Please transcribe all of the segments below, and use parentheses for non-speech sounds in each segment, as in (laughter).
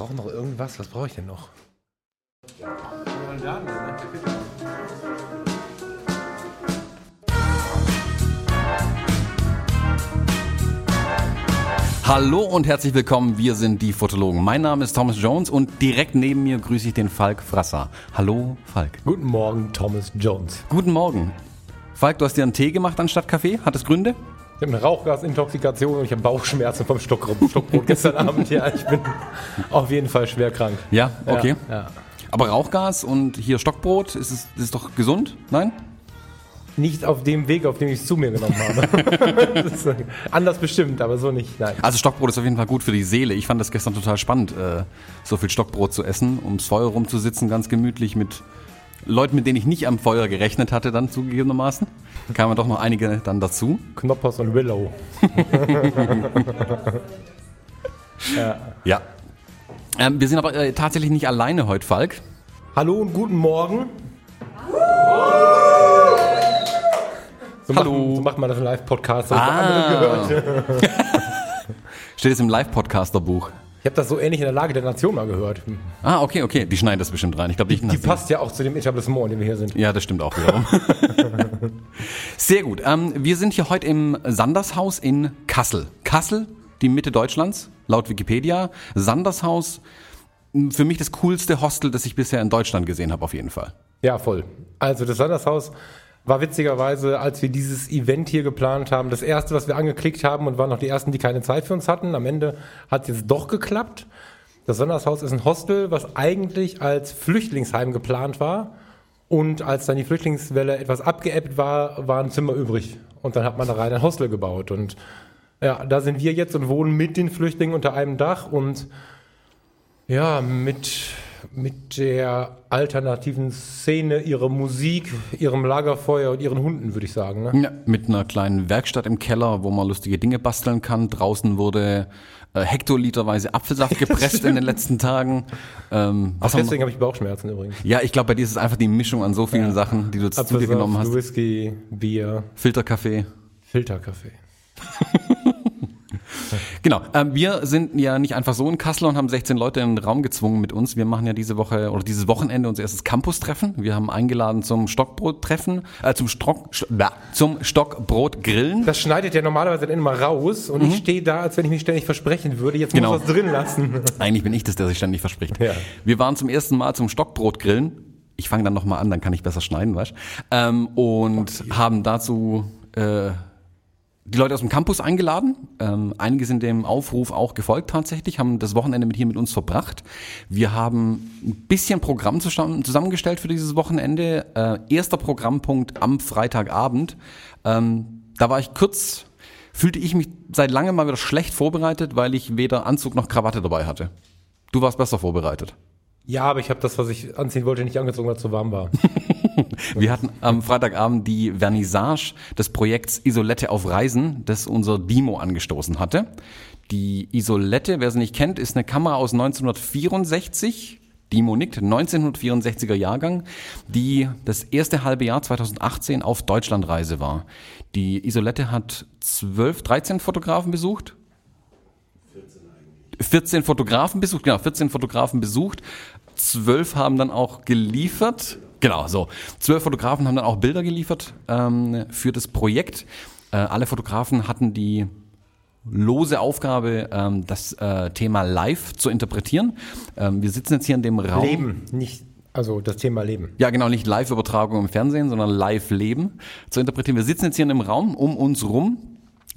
brauche noch irgendwas. Was brauche ich denn noch? Hallo und herzlich willkommen, wir sind die Fotologen. Mein Name ist Thomas Jones und direkt neben mir grüße ich den Falk Frasser. Hallo Falk. Guten Morgen, Thomas Jones. Guten Morgen. Falk, du hast dir einen Tee gemacht anstatt Kaffee? Hat es Gründe? Ich habe eine Rauchgasintoxikation und ich habe Bauchschmerzen vom Stock Stockbrot gestern (laughs) Abend. Ja, ich bin auf jeden Fall schwer krank. Ja, okay. Ja, ja. Aber Rauchgas und hier Stockbrot, ist es ist doch gesund? Nein? Nicht auf dem Weg, auf dem ich es zu mir genommen habe. (laughs) ist anders bestimmt, aber so nicht. Nein. Also Stockbrot ist auf jeden Fall gut für die Seele. Ich fand das gestern total spannend, äh, so viel Stockbrot zu essen, ums Feuer rumzusitzen, ganz gemütlich mit Leuten, mit denen ich nicht am Feuer gerechnet hatte, dann zugegebenermaßen. Kamen doch noch einige dann dazu. Knoppers und Willow. ja. ja. Ähm, wir sind aber äh, tatsächlich nicht alleine heute, Falk. Hallo und guten Morgen. So Hallo. Macht, so macht man das im Live-Podcast. Ah. (laughs) Steht es im Live-Podcaster-Buch. Ich habe das so ähnlich in der Lage der Nation mal gehört. Ah, okay, okay. Die schneiden das bestimmt rein. Ich glaube, die, Die passt ja auch zu dem Etablissement, in dem wir hier sind. Ja, das stimmt auch wiederum. (laughs) Sehr gut. Ähm, wir sind hier heute im Sandershaus in Kassel. Kassel, die Mitte Deutschlands, laut Wikipedia. Sandershaus, für mich das coolste Hostel, das ich bisher in Deutschland gesehen habe, auf jeden Fall. Ja, voll. Also das Sandershaus war witzigerweise, als wir dieses Event hier geplant haben, das erste, was wir angeklickt haben und waren noch die ersten, die keine Zeit für uns hatten. Am Ende hat es jetzt doch geklappt. Das Sondershaus ist ein Hostel, was eigentlich als Flüchtlingsheim geplant war. Und als dann die Flüchtlingswelle etwas abgeebbt war, war ein Zimmer übrig. Und dann hat man da rein ein Hostel gebaut. Und ja, da sind wir jetzt und wohnen mit den Flüchtlingen unter einem Dach und ja, mit mit der alternativen Szene, ihrer Musik, ihrem Lagerfeuer und ihren Hunden, würde ich sagen. Ne? Ja, mit einer kleinen Werkstatt im Keller, wo man lustige Dinge basteln kann. Draußen wurde äh, hektoliterweise Apfelsaft (laughs) gepresst in den letzten Tagen. Ähm, Ach, deswegen habe ich Bauchschmerzen übrigens. Ja, ich glaube, bei dir ist es einfach die Mischung an so vielen ja. Sachen, die du zu dir genommen hast. Whisky, Bier. Filterkaffee. Filterkaffee. (laughs) (laughs) Genau. Ähm, wir sind ja nicht einfach so in Kassel und haben 16 Leute in den Raum gezwungen mit uns. Wir machen ja diese Woche oder dieses Wochenende unser erstes Campus-Treffen. Wir haben eingeladen zum Stockbrot-Treffen, äh, zum, Stock, äh, zum Stockbrot-Grillen. Das schneidet ja normalerweise dann immer raus und mhm. ich stehe da, als wenn ich mich ständig versprechen würde. Jetzt genau. muss ich was drin lassen. (laughs) Eigentlich bin ich das, der sich ständig verspricht. Ja. Wir waren zum ersten Mal zum Stockbrot-Grillen. Ich fange dann nochmal an, dann kann ich besser schneiden, weißt ähm, Und okay. haben dazu äh, die Leute aus dem Campus eingeladen. Ähm, einige sind dem Aufruf auch gefolgt tatsächlich, haben das Wochenende mit hier mit uns verbracht. Wir haben ein bisschen Programm zusammengestellt für dieses Wochenende. Äh, erster Programmpunkt am Freitagabend. Ähm, da war ich kurz, fühlte ich mich seit langem mal wieder schlecht vorbereitet, weil ich weder Anzug noch Krawatte dabei hatte. Du warst besser vorbereitet. Ja, aber ich habe das, was ich anziehen wollte, nicht angezogen, weil es zu warm war. (laughs) Wir hatten am Freitagabend die Vernissage des Projekts Isolette auf Reisen, das unser Dimo angestoßen hatte. Die Isolette, wer sie nicht kennt, ist eine Kamera aus 1964. Dimo nickt, 1964er Jahrgang, die das erste halbe Jahr 2018 auf Deutschlandreise war. Die Isolette hat 12, 13 Fotografen besucht, 14 Fotografen besucht, genau, 14 Fotografen besucht. Zwölf haben dann auch geliefert. Genau, so. Zwölf Fotografen haben dann auch Bilder geliefert ähm, für das Projekt. Äh, alle Fotografen hatten die lose Aufgabe, ähm, das äh, Thema live zu interpretieren. Ähm, wir sitzen jetzt hier in dem Raum. Leben, nicht also das Thema Leben. Ja, genau, nicht Live-Übertragung im Fernsehen, sondern Live-Leben zu interpretieren. Wir sitzen jetzt hier in einem Raum, um uns rum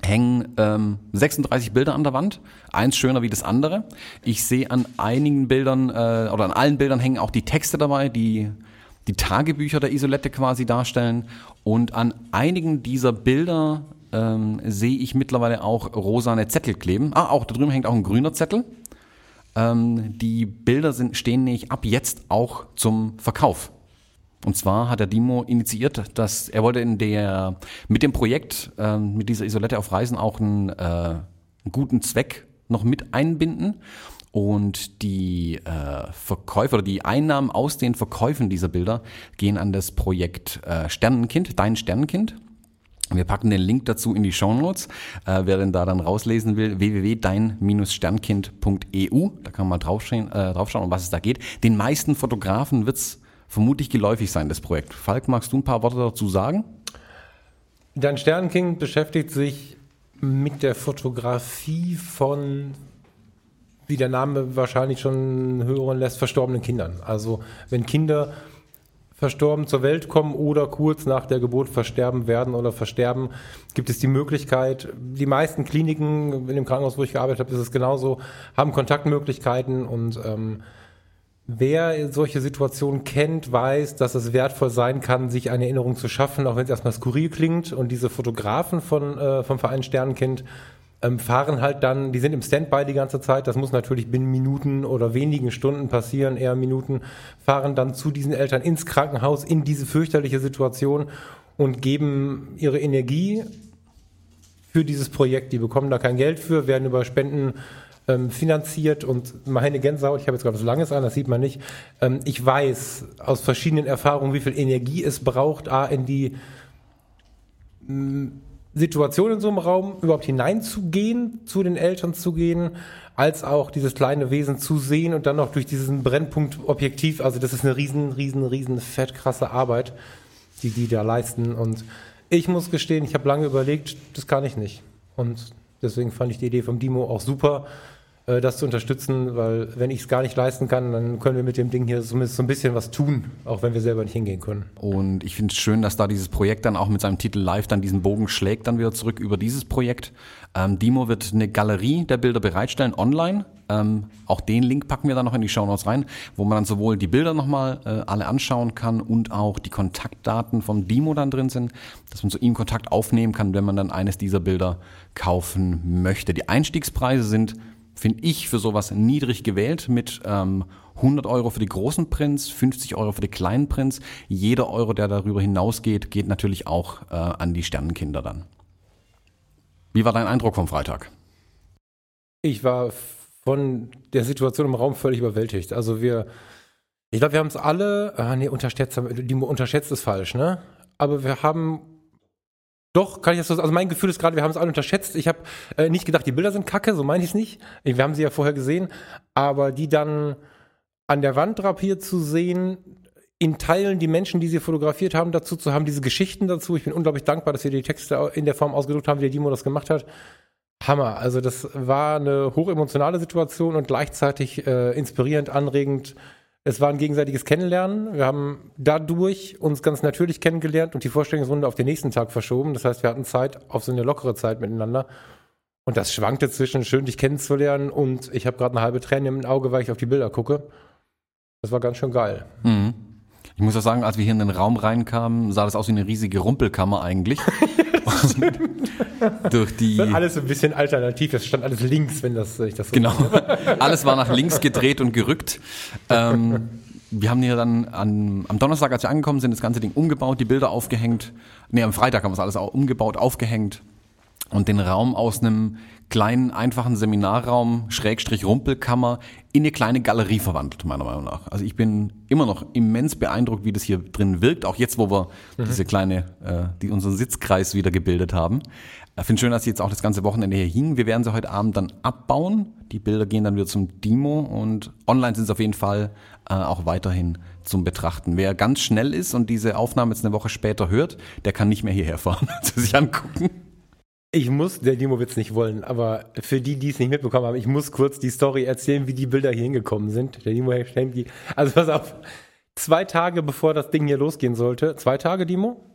hängen ähm, 36 Bilder an der Wand, eins schöner wie das andere. Ich sehe an einigen Bildern äh, oder an allen Bildern hängen auch die Texte dabei, die die Tagebücher der Isolette quasi darstellen. Und an einigen dieser Bilder ähm, sehe ich mittlerweile auch rosane Zettel kleben. Ah, auch da drüben hängt auch ein grüner Zettel. Ähm, die Bilder sind, stehen nämlich ab jetzt auch zum Verkauf. Und zwar hat der Dimo initiiert, dass er wollte in der mit dem Projekt äh, mit dieser Isolette auf Reisen auch einen, äh, einen guten Zweck noch mit einbinden und die äh, Verkäufer oder die Einnahmen aus den Verkäufen dieser Bilder gehen an das Projekt äh, Sternenkind, dein Sternenkind. Wir packen den Link dazu in die Show Notes. Äh, wer denn da dann rauslesen will, www.dein-sternkind.eu. Da kann man draufschauen, äh, draufschauen, um was es da geht. Den meisten Fotografen wird's vermutlich geläufig sein, das Projekt. Falk, magst du ein paar Worte dazu sagen? Dein Sternkind beschäftigt sich mit der Fotografie von, wie der Name wahrscheinlich schon hören lässt, verstorbenen Kindern. Also wenn Kinder verstorben zur Welt kommen oder kurz nach der Geburt versterben werden oder versterben, gibt es die Möglichkeit, die meisten Kliniken, in dem Krankenhaus, wo ich gearbeitet habe, ist es genauso, haben Kontaktmöglichkeiten und ähm, Wer solche Situationen kennt, weiß, dass es wertvoll sein kann, sich eine Erinnerung zu schaffen, auch wenn es erstmal skurril klingt. Und diese Fotografen von, äh, vom Verein Sternenkind ähm, fahren halt dann, die sind im Standby die ganze Zeit, das muss natürlich binnen Minuten oder wenigen Stunden passieren, eher Minuten, fahren dann zu diesen Eltern ins Krankenhaus in diese fürchterliche Situation und geben ihre Energie für dieses Projekt. Die bekommen da kein Geld für, werden über Spenden ähm, finanziert und meine Gänsehaut, ich habe jetzt gerade was Langes an, das sieht man nicht. Ähm, ich weiß aus verschiedenen Erfahrungen, wie viel Energie es braucht, A, in die Situation in so einem Raum überhaupt hineinzugehen, zu den Eltern zu gehen, als auch dieses kleine Wesen zu sehen und dann noch durch diesen Brennpunkt objektiv. Also das ist eine riesen, riesen, riesen fett krasse Arbeit, die die da leisten. Und ich muss gestehen, ich habe lange überlegt, das kann ich nicht. Und deswegen fand ich die Idee vom Dimo auch super. Äh, das zu unterstützen, weil wenn ich es gar nicht leisten kann, dann können wir mit dem Ding hier zumindest so ein bisschen was tun, auch wenn wir selber nicht hingehen können. Und ich finde es schön, dass da dieses Projekt dann auch mit seinem Titel Live dann diesen Bogen schlägt, dann wieder zurück über dieses Projekt. Ähm, Dimo wird eine Galerie der Bilder bereitstellen online. Ähm, auch den Link packen wir dann noch in die Show Notes rein, wo man dann sowohl die Bilder nochmal äh, alle anschauen kann und auch die Kontaktdaten vom Dimo dann drin sind, dass man zu ihm Kontakt aufnehmen kann, wenn man dann eines dieser Bilder kaufen möchte. Die Einstiegspreise sind finde ich, für sowas niedrig gewählt mit ähm, 100 Euro für die großen Prints, 50 Euro für die kleinen Prints. Jeder Euro, der darüber hinausgeht, geht natürlich auch äh, an die Sternenkinder dann. Wie war dein Eindruck vom Freitag? Ich war von der Situation im Raum völlig überwältigt. Also wir, ich glaube, wir haben es alle, ah nee, unterschätzt, die unterschätzt ist falsch, ne? Aber wir haben doch, kann ich das so? Also mein Gefühl ist gerade, wir haben es alle unterschätzt. Ich habe äh, nicht gedacht, die Bilder sind kacke, so meine ich es nicht. Wir haben sie ja vorher gesehen. Aber die dann an der Wand drapiert zu sehen, in Teilen die Menschen, die sie fotografiert haben, dazu zu haben, diese Geschichten dazu. Ich bin unglaublich dankbar, dass wir die Texte in der Form ausgedruckt haben, wie der Dimo das gemacht hat. Hammer. Also das war eine hochemotionale Situation und gleichzeitig äh, inspirierend, anregend es war ein gegenseitiges Kennenlernen. Wir haben dadurch uns ganz natürlich kennengelernt und die Vorstellungsrunde auf den nächsten Tag verschoben. Das heißt, wir hatten Zeit auf so eine lockere Zeit miteinander. Und das schwankte zwischen schön dich kennenzulernen und ich habe gerade eine halbe Träne im Auge, weil ich auf die Bilder gucke. Das war ganz schön geil. Mhm. Ich muss auch sagen, als wir hier in den Raum reinkamen, sah das aus wie eine riesige Rumpelkammer eigentlich. (laughs) durch die. Das alles ein bisschen alternativ. Das stand alles links, wenn das ich das so Genau. (laughs) alles war nach links gedreht und gerückt. Ähm, wir haben hier dann an, am Donnerstag, als wir angekommen sind, das ganze Ding umgebaut, die Bilder aufgehängt. Nee, am Freitag haben wir es alles auch umgebaut, aufgehängt und den Raum aus einem kleinen, einfachen Seminarraum, Schrägstrich Rumpelkammer, in eine kleine Galerie verwandelt, meiner Meinung nach. Also ich bin immer noch immens beeindruckt, wie das hier drin wirkt, auch jetzt, wo wir mhm. diese kleine, äh, die unseren Sitzkreis wieder gebildet haben. Ich finde schön, dass sie jetzt auch das ganze Wochenende hier hingen. Wir werden sie heute Abend dann abbauen. Die Bilder gehen dann wieder zum Demo und online sind sie auf jeden Fall äh, auch weiterhin zum Betrachten. Wer ganz schnell ist und diese Aufnahme jetzt eine Woche später hört, der kann nicht mehr hierher fahren, (laughs) zu sich angucken. Ich muss, der Demo wird es nicht wollen, aber für die, die es nicht mitbekommen haben, ich muss kurz die Story erzählen, wie die Bilder hier hingekommen sind. Der Demo die, also pass auf, zwei Tage bevor das Ding hier losgehen sollte, zwei Tage, Demo?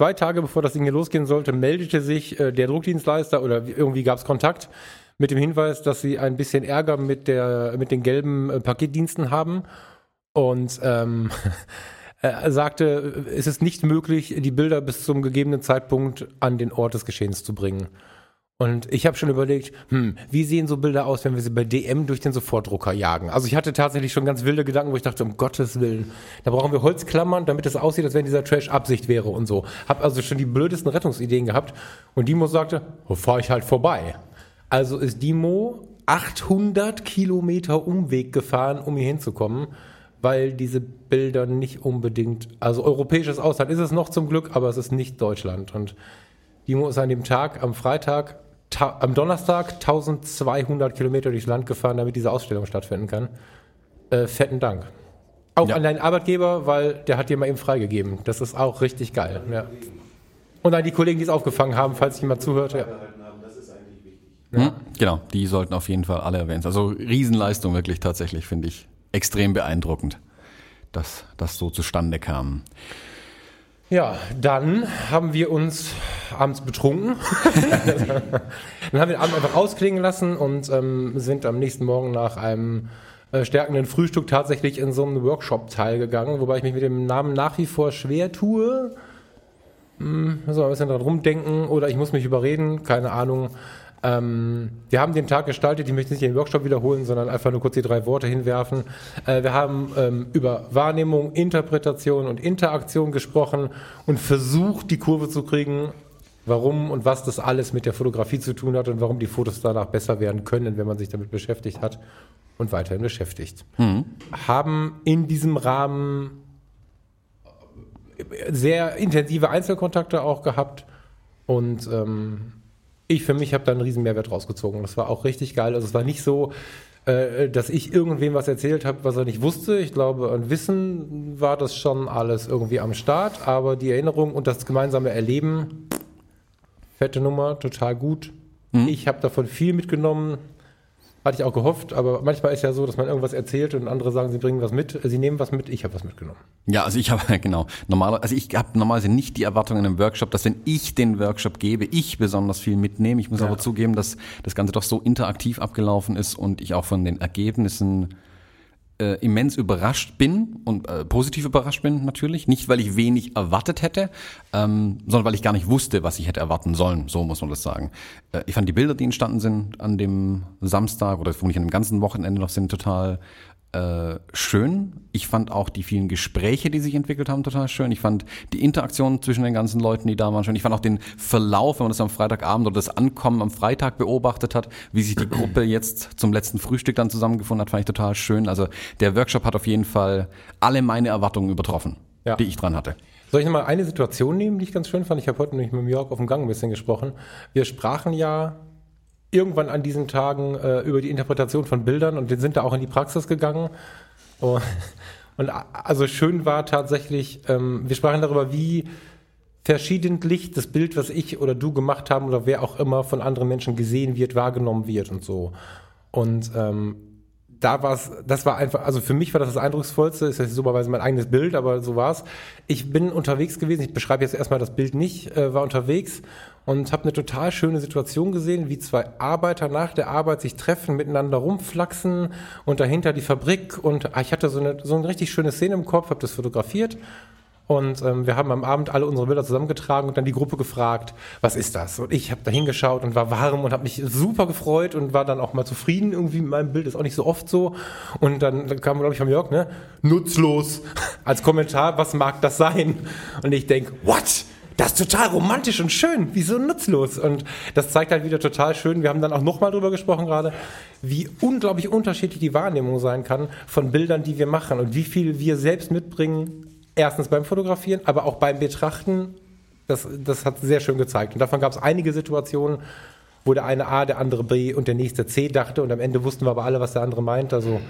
Zwei Tage bevor das Ding hier losgehen sollte, meldete sich äh, der Druckdienstleister oder irgendwie gab es Kontakt mit dem Hinweis, dass sie ein bisschen Ärger mit, der, mit den gelben äh, Paketdiensten haben und ähm, (laughs) Er sagte, es ist nicht möglich, die Bilder bis zum gegebenen Zeitpunkt an den Ort des Geschehens zu bringen. Und ich habe schon überlegt, hm, wie sehen so Bilder aus, wenn wir sie bei DM durch den Sofortdrucker jagen? Also ich hatte tatsächlich schon ganz wilde Gedanken, wo ich dachte, um Gottes Willen, da brauchen wir Holzklammern, damit es aussieht, als wenn dieser Trash Absicht wäre und so. Hab also schon die blödesten Rettungsideen gehabt. Und Dimo sagte, oh, fahre ich halt vorbei. Also ist Dimo 800 Kilometer Umweg gefahren, um hier hinzukommen weil diese Bilder nicht unbedingt, also europäisches Ausland ist es noch zum Glück, aber es ist nicht Deutschland. Und Dimo ist an dem Tag, am Freitag, am Donnerstag 1200 Kilometer durchs Land gefahren, damit diese Ausstellung stattfinden kann. Äh, fetten Dank. Auch ja. an deinen Arbeitgeber, weil der hat dir mal eben freigegeben. Das ist auch richtig geil. Ja. Und an die Kollegen, die es aufgefangen haben, falls jemand zuhört. Ja. Ja. Genau, die sollten auf jeden Fall alle erwähnt. Also Riesenleistung wirklich tatsächlich, finde ich extrem beeindruckend, dass das so zustande kam. Ja, dann haben wir uns abends betrunken. (laughs) dann haben wir den Abend einfach ausklingen lassen und ähm, sind am nächsten Morgen nach einem äh, stärkenden Frühstück tatsächlich in so einen Workshop teilgegangen, wobei ich mich mit dem Namen nach wie vor schwer tue. Hm, muss man ein bisschen dran rumdenken oder ich muss mich überreden, keine Ahnung. Ähm, wir haben den Tag gestaltet, ich möchte nicht den Workshop wiederholen, sondern einfach nur kurz die drei Worte hinwerfen. Äh, wir haben ähm, über Wahrnehmung, Interpretation und Interaktion gesprochen und versucht, die Kurve zu kriegen, warum und was das alles mit der Fotografie zu tun hat und warum die Fotos danach besser werden können, wenn man sich damit beschäftigt hat und weiterhin beschäftigt. Mhm. Haben in diesem Rahmen sehr intensive Einzelkontakte auch gehabt und ähm, ich für mich habe da einen riesen Mehrwert rausgezogen. Das war auch richtig geil. Also es war nicht so, äh, dass ich irgendwem was erzählt habe, was er nicht wusste. Ich glaube, an Wissen war das schon alles irgendwie am Start, aber die Erinnerung und das gemeinsame Erleben, fette Nummer, total gut. Mhm. Ich habe davon viel mitgenommen. Hatte ich auch gehofft, aber manchmal ist ja so, dass man irgendwas erzählt und andere sagen, sie bringen was mit, sie nehmen was mit, ich habe was mitgenommen. Ja, also ich habe (laughs) genau, normaler, also ich habe normalerweise nicht die Erwartung in einem Workshop, dass wenn ich den Workshop gebe, ich besonders viel mitnehme. Ich muss ja. aber zugeben, dass das Ganze doch so interaktiv abgelaufen ist und ich auch von den Ergebnissen äh, immens überrascht bin und äh, positiv überrascht bin natürlich. Nicht, weil ich wenig erwartet hätte, ähm, sondern weil ich gar nicht wusste, was ich hätte erwarten sollen. So muss man das sagen. Äh, ich fand die Bilder, die entstanden sind an dem Samstag oder vermutlich an dem ganzen Wochenende noch, sind total äh, schön. Ich fand auch die vielen Gespräche, die sich entwickelt haben, total schön. Ich fand die Interaktion zwischen den ganzen Leuten, die da waren, schön. Ich fand auch den Verlauf, wenn man das am Freitagabend oder das Ankommen am Freitag beobachtet hat, wie sich die Gruppe jetzt zum letzten Frühstück dann zusammengefunden hat, fand ich total schön. Also der Workshop hat auf jeden Fall alle meine Erwartungen übertroffen, ja. die ich dran hatte. Soll ich nochmal eine Situation nehmen, die ich ganz schön fand? Ich habe heute nämlich mit Jörg auf dem Gang ein bisschen gesprochen. Wir sprachen ja irgendwann an diesen Tagen äh, über die Interpretation von Bildern und sind da auch in die Praxis gegangen. (laughs) Und, und also schön war tatsächlich, ähm, wir sprachen darüber, wie verschiedentlich das Bild, was ich oder du gemacht haben oder wer auch immer von anderen Menschen gesehen wird, wahrgenommen wird und so. Und ähm, da war es, das war einfach, also für mich war das das Eindrucksvollste, ist jetzt superweise mein eigenes Bild, aber so war es. Ich bin unterwegs gewesen, ich beschreibe jetzt erstmal das Bild nicht, äh, war unterwegs und habe eine total schöne Situation gesehen, wie zwei Arbeiter nach der Arbeit sich treffen, miteinander rumflaxen und dahinter die Fabrik und ah, ich hatte so eine, so eine richtig schöne Szene im Kopf, habe das fotografiert und ähm, wir haben am Abend alle unsere Bilder zusammengetragen und dann die Gruppe gefragt, was ist das? Und ich habe da hingeschaut und war warm und habe mich super gefreut und war dann auch mal zufrieden irgendwie mit meinem Bild. Ist auch nicht so oft so. Und dann kam, glaube ich, von Jörg, ne? Nutzlos (laughs) als Kommentar, was mag das sein? Und ich denk, what? Das ist total romantisch und schön, wieso nutzlos? Und das zeigt halt wieder total schön, wir haben dann auch nochmal drüber gesprochen gerade, wie unglaublich unterschiedlich die Wahrnehmung sein kann von Bildern, die wir machen und wie viel wir selbst mitbringen erstens beim Fotografieren, aber auch beim Betrachten. Das, das hat sehr schön gezeigt. Und davon gab es einige Situationen, wo der eine A, der andere B und der nächste C dachte und am Ende wussten wir aber alle, was der andere meint. Also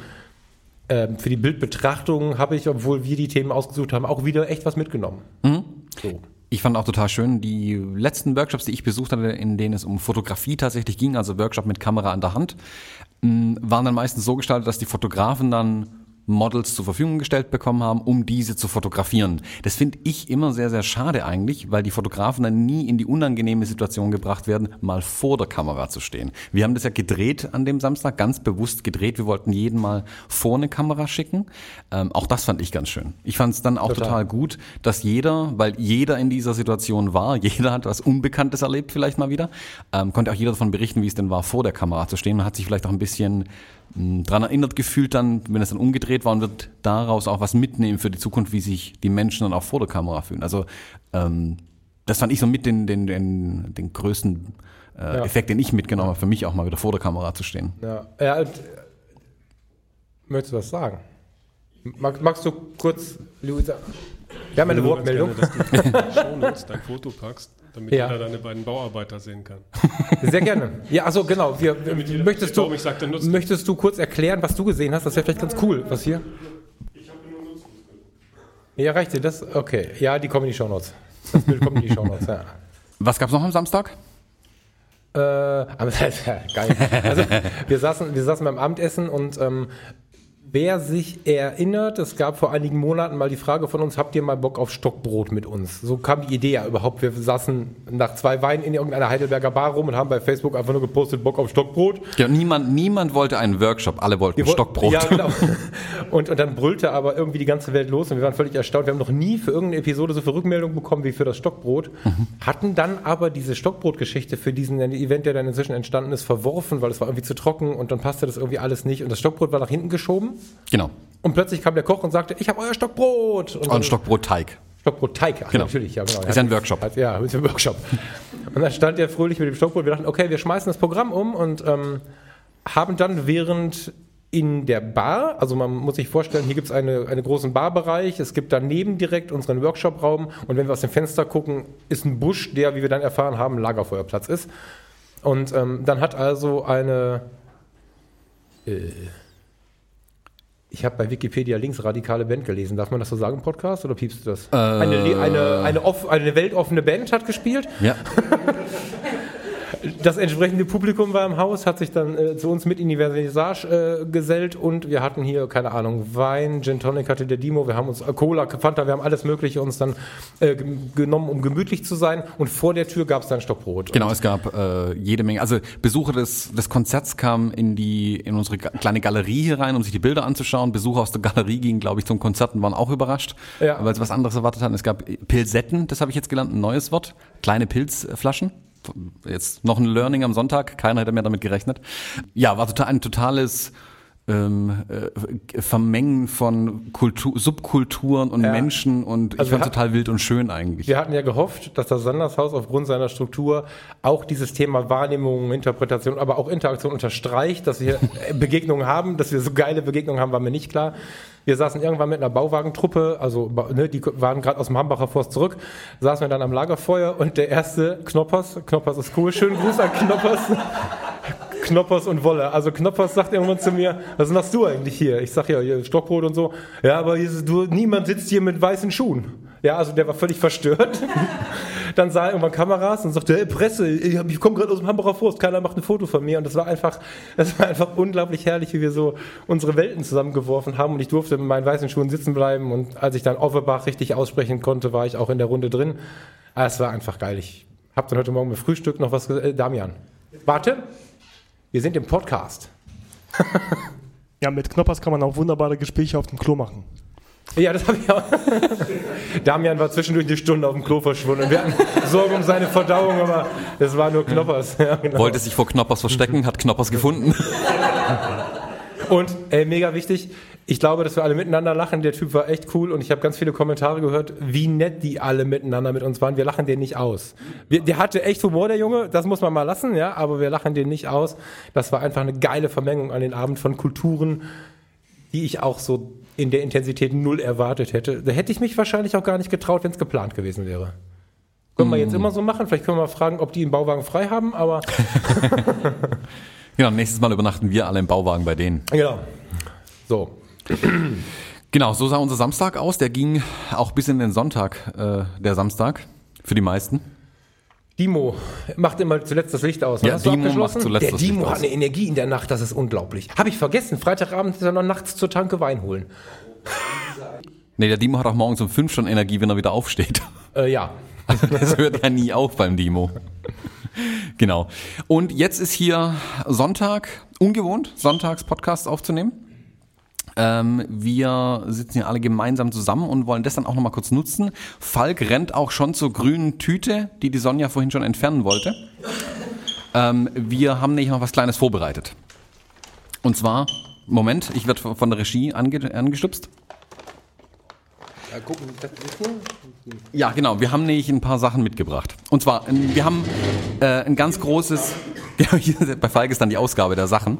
ähm, für die Bildbetrachtung habe ich, obwohl wir die Themen ausgesucht haben, auch wieder echt was mitgenommen. Mhm. So. Ich fand auch total schön die letzten Workshops, die ich besucht hatte, in denen es um Fotografie tatsächlich ging, also Workshop mit Kamera an der Hand, waren dann meistens so gestaltet, dass die Fotografen dann Models zur Verfügung gestellt bekommen haben, um diese zu fotografieren. Das finde ich immer sehr, sehr schade eigentlich, weil die Fotografen dann nie in die unangenehme Situation gebracht werden, mal vor der Kamera zu stehen. Wir haben das ja gedreht an dem Samstag, ganz bewusst gedreht. Wir wollten jeden mal vor eine Kamera schicken. Ähm, auch das fand ich ganz schön. Ich fand es dann auch total. total gut, dass jeder, weil jeder in dieser Situation war, (laughs) jeder hat was Unbekanntes erlebt vielleicht mal wieder, ähm, konnte auch jeder davon berichten, wie es denn war, vor der Kamera zu stehen und hat sich vielleicht auch ein bisschen dran erinnert gefühlt dann, wenn es dann umgedreht war und wird daraus auch was mitnehmen für die Zukunft, wie sich die Menschen dann auch vor der Kamera fühlen. Also ähm, das fand ich so mit den, den, den, den größten äh, ja. Effekt, den ich mitgenommen habe, für mich auch mal wieder vor der Kamera zu stehen. Ja, ja und, möchtest du was sagen? Mag, magst du kurz, Luisa? Wir haben eine ganz Wortmeldung. Gerne, dass du dein Foto packst, damit Ja. jeder deine beiden Bauarbeiter sehen kann. Sehr gerne. Ja, achso, genau. Wir, jeder- möchtest, du, ich nutzt- möchtest du kurz erklären, was du gesehen hast? Das wäre vielleicht ganz cool. Was hier? Ja, reicht dir das? Okay. Ja, die kommen in die Shownotes. Das Bild kommt in die Shownotes, ja. Was gab's noch am Samstag? Äh, aber das ist ja geil. Also, wir saßen, wir saßen beim Abendessen und ähm, wer sich erinnert, es gab vor einigen Monaten mal die Frage von uns, habt ihr mal Bock auf Stockbrot mit uns? So kam die Idee ja überhaupt. Wir saßen nach zwei Weinen in irgendeiner Heidelberger Bar rum und haben bei Facebook einfach nur gepostet, Bock auf Stockbrot. Ja, niemand, niemand wollte einen Workshop, alle wollten Wir woll- Stockbrot. Ja, genau. (laughs) Und, und dann brüllte aber irgendwie die ganze Welt los und wir waren völlig erstaunt. Wir haben noch nie für irgendeine Episode so viel Rückmeldung bekommen wie für das Stockbrot. Mhm. Hatten dann aber diese Stockbrot-Geschichte für diesen Event, der dann inzwischen entstanden ist, verworfen, weil es war irgendwie zu trocken und dann passte das irgendwie alles nicht. Und das Stockbrot war nach hinten geschoben. Genau. Und plötzlich kam der Koch und sagte, ich habe euer Stockbrot. Und Und Stockbrotteig. Stockbrot-Teig, ach, Genau. natürlich, ja, genau. Ist ja ein Workshop. Hat- Ja, ist ein Workshop. Und dann stand er fröhlich mit dem Stockbrot. Wir dachten, okay, wir schmeißen das Programm um und ähm, haben dann während in der Bar, also man muss sich vorstellen, hier gibt es eine, einen großen Barbereich, es gibt daneben direkt unseren Workshop-Raum und wenn wir aus dem Fenster gucken, ist ein Busch, der, wie wir dann erfahren haben, Lagerfeuerplatz ist. Und ähm, dann hat also eine, äh, ich habe bei Wikipedia linksradikale Band gelesen. Darf man das so sagen im Podcast oder piepst du das? Eine, Le- eine, eine, off, eine weltoffene Band hat gespielt. Ja. (laughs) Das entsprechende Publikum war im Haus, hat sich dann äh, zu uns mit in die Vernissage äh, gesellt und wir hatten hier, keine Ahnung, Wein, Gin Tonic hatte der Dimo, wir haben uns äh, Cola, Fanta, wir haben alles Mögliche uns dann äh, genommen, um gemütlich zu sein und vor der Tür gab es dann Stockbrot. Genau, es gab äh, jede Menge. Also Besucher des, des Konzerts kamen in die in unsere kleine Galerie hier rein, um sich die Bilder anzuschauen. Besucher aus der Galerie gingen, glaube ich, zum Konzert und waren auch überrascht, Ja. weil sie was anderes erwartet hatten. Es gab Pilsetten, das habe ich jetzt gelernt, ein neues Wort. Kleine Pilzflaschen. Jetzt noch ein Learning am Sonntag. Keiner hätte mehr damit gerechnet. Ja, war total ein totales ähm, äh, Vermengen von Kultur, Subkulturen und Ja. Menschen und ich Also wir fand hat- total wild und schön eigentlich. Wir hatten ja gehofft, dass das Sandershaus aufgrund seiner Struktur auch dieses Thema Wahrnehmung, Interpretation, aber auch Interaktion unterstreicht, dass wir (laughs) Begegnungen haben, dass wir so geile Begegnungen haben, war mir nicht klar. Wir saßen irgendwann mit einer Bauwagentruppe, also ne, die waren gerade aus dem Hambacher Forst zurück, saßen wir dann am Lagerfeuer und der erste Knoppers, Knoppers ist cool, schönen Gruß an Knoppers. Knoppers und Wolle. Also Knoppers sagt irgendwann zu mir, was machst du eigentlich hier? Ich sag ja, hier Stockbrot und so. Ja, aber ist, du, niemand sitzt hier mit weißen Schuhen. Ja, also der war völlig verstört. (laughs) Dann sah er irgendwann Kameras und sagte, hey, Presse, ich, ich komme gerade aus dem Hamburger Forst, keiner macht ein Foto von mir. Und das war einfach, das war einfach unglaublich herrlich, wie wir so unsere Welten zusammengeworfen haben. Und ich durfte mit meinen weißen Schuhen sitzen bleiben. Und als ich dann Offenbach richtig aussprechen konnte, war ich auch in der Runde drin. Ah, Es war einfach geil. Ich habe dann heute Morgen mit Frühstück noch was gesagt. Äh, Damian, warte. Wir sind im Podcast. (laughs) Ja, mit Knoppers kann man auch wunderbare Gespräche auf dem Klo machen. Ja, das habe ich auch. (laughs) Damian war zwischendurch eine Stunde auf dem Klo verschwunden. Wir hatten Sorge um seine Verdauung, aber es war nur Knoppers. Ja, genau. Wollte sich vor Knoppers verstecken, hat Knoppers gefunden. Und äh, mega wichtig, ich glaube, dass wir alle miteinander lachen. Der Typ war echt cool und ich habe ganz viele Kommentare gehört, wie nett die alle miteinander mit uns waren. Wir lachen den nicht aus. Wir, der hatte echt Humor, der Junge, das muss man mal lassen, ja, aber wir lachen den nicht aus. Das war einfach eine geile Vermengung an den Abend von Kulturen, die ich auch so in der Intensität null erwartet hätte. Da hätte ich mich wahrscheinlich auch gar nicht getraut, wenn es geplant gewesen wäre. Können wir jetzt immer so machen. Vielleicht können wir mal fragen, ob die einen Bauwagen frei haben, aber (laughs) Genau, nächstes Mal übernachten wir alle im Bauwagen bei denen. genau. So. Genau, so sah unser Samstag aus. Der ging auch bis in den Sonntag, äh, der Samstag, für die meisten. Dimo macht immer zuletzt das Licht aus. Ja, Hast Dimo macht zuletzt Der das Dimo Licht hat aus. eine Energie in der Nacht, das ist unglaublich. Habe ich vergessen. Freitagabend ist er noch nachts zur Tanke Wein holen. Nee, der Dimo hat auch morgens um fünf schon Energie, wenn er wieder aufsteht. (laughs) Äh, ja. (laughs) Das hört ja nie auf beim Dimo. Genau. Und jetzt ist hier Sonntag, ungewohnt, Sonntags Podcast aufzunehmen. Ähm, wir sitzen hier alle gemeinsam zusammen und wollen das dann auch nochmal kurz nutzen. Falk rennt auch schon zur grünen Tüte, die die Sonja vorhin schon entfernen wollte. Ähm, wir haben nämlich noch was Kleines vorbereitet. Und zwar, Moment, ich werde von der Regie ange angestupst. Ja, genau. Wir haben nämlich ein paar Sachen mitgebracht. Und zwar, äh, wir haben äh, ein ganz großes, (laughs) bei Falk ist dann die Ausgabe der Sachen.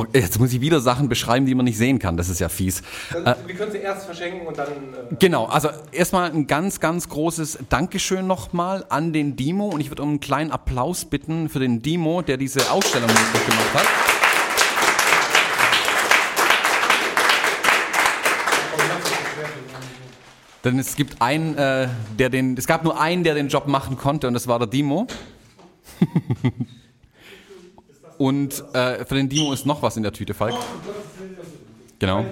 Okay, jetzt muss ich wieder Sachen beschreiben, die man nicht sehen kann. Das ist ja fies. Äh, wir können sie erst verschenken und dann. Äh Genau, also erstmal ein ganz, ganz großes Dankeschön nochmal an den Dimo und ich würde um einen kleinen Applaus bitten für den Dimo, der diese Ausstellung möglich gemacht hat. Denn es gibt einen, äh, der den, es gab nur einen, der den Job machen konnte und das war der Dimo. (laughs) und äh, für den Dimo ist noch was in der Tüte, Falk. Genau.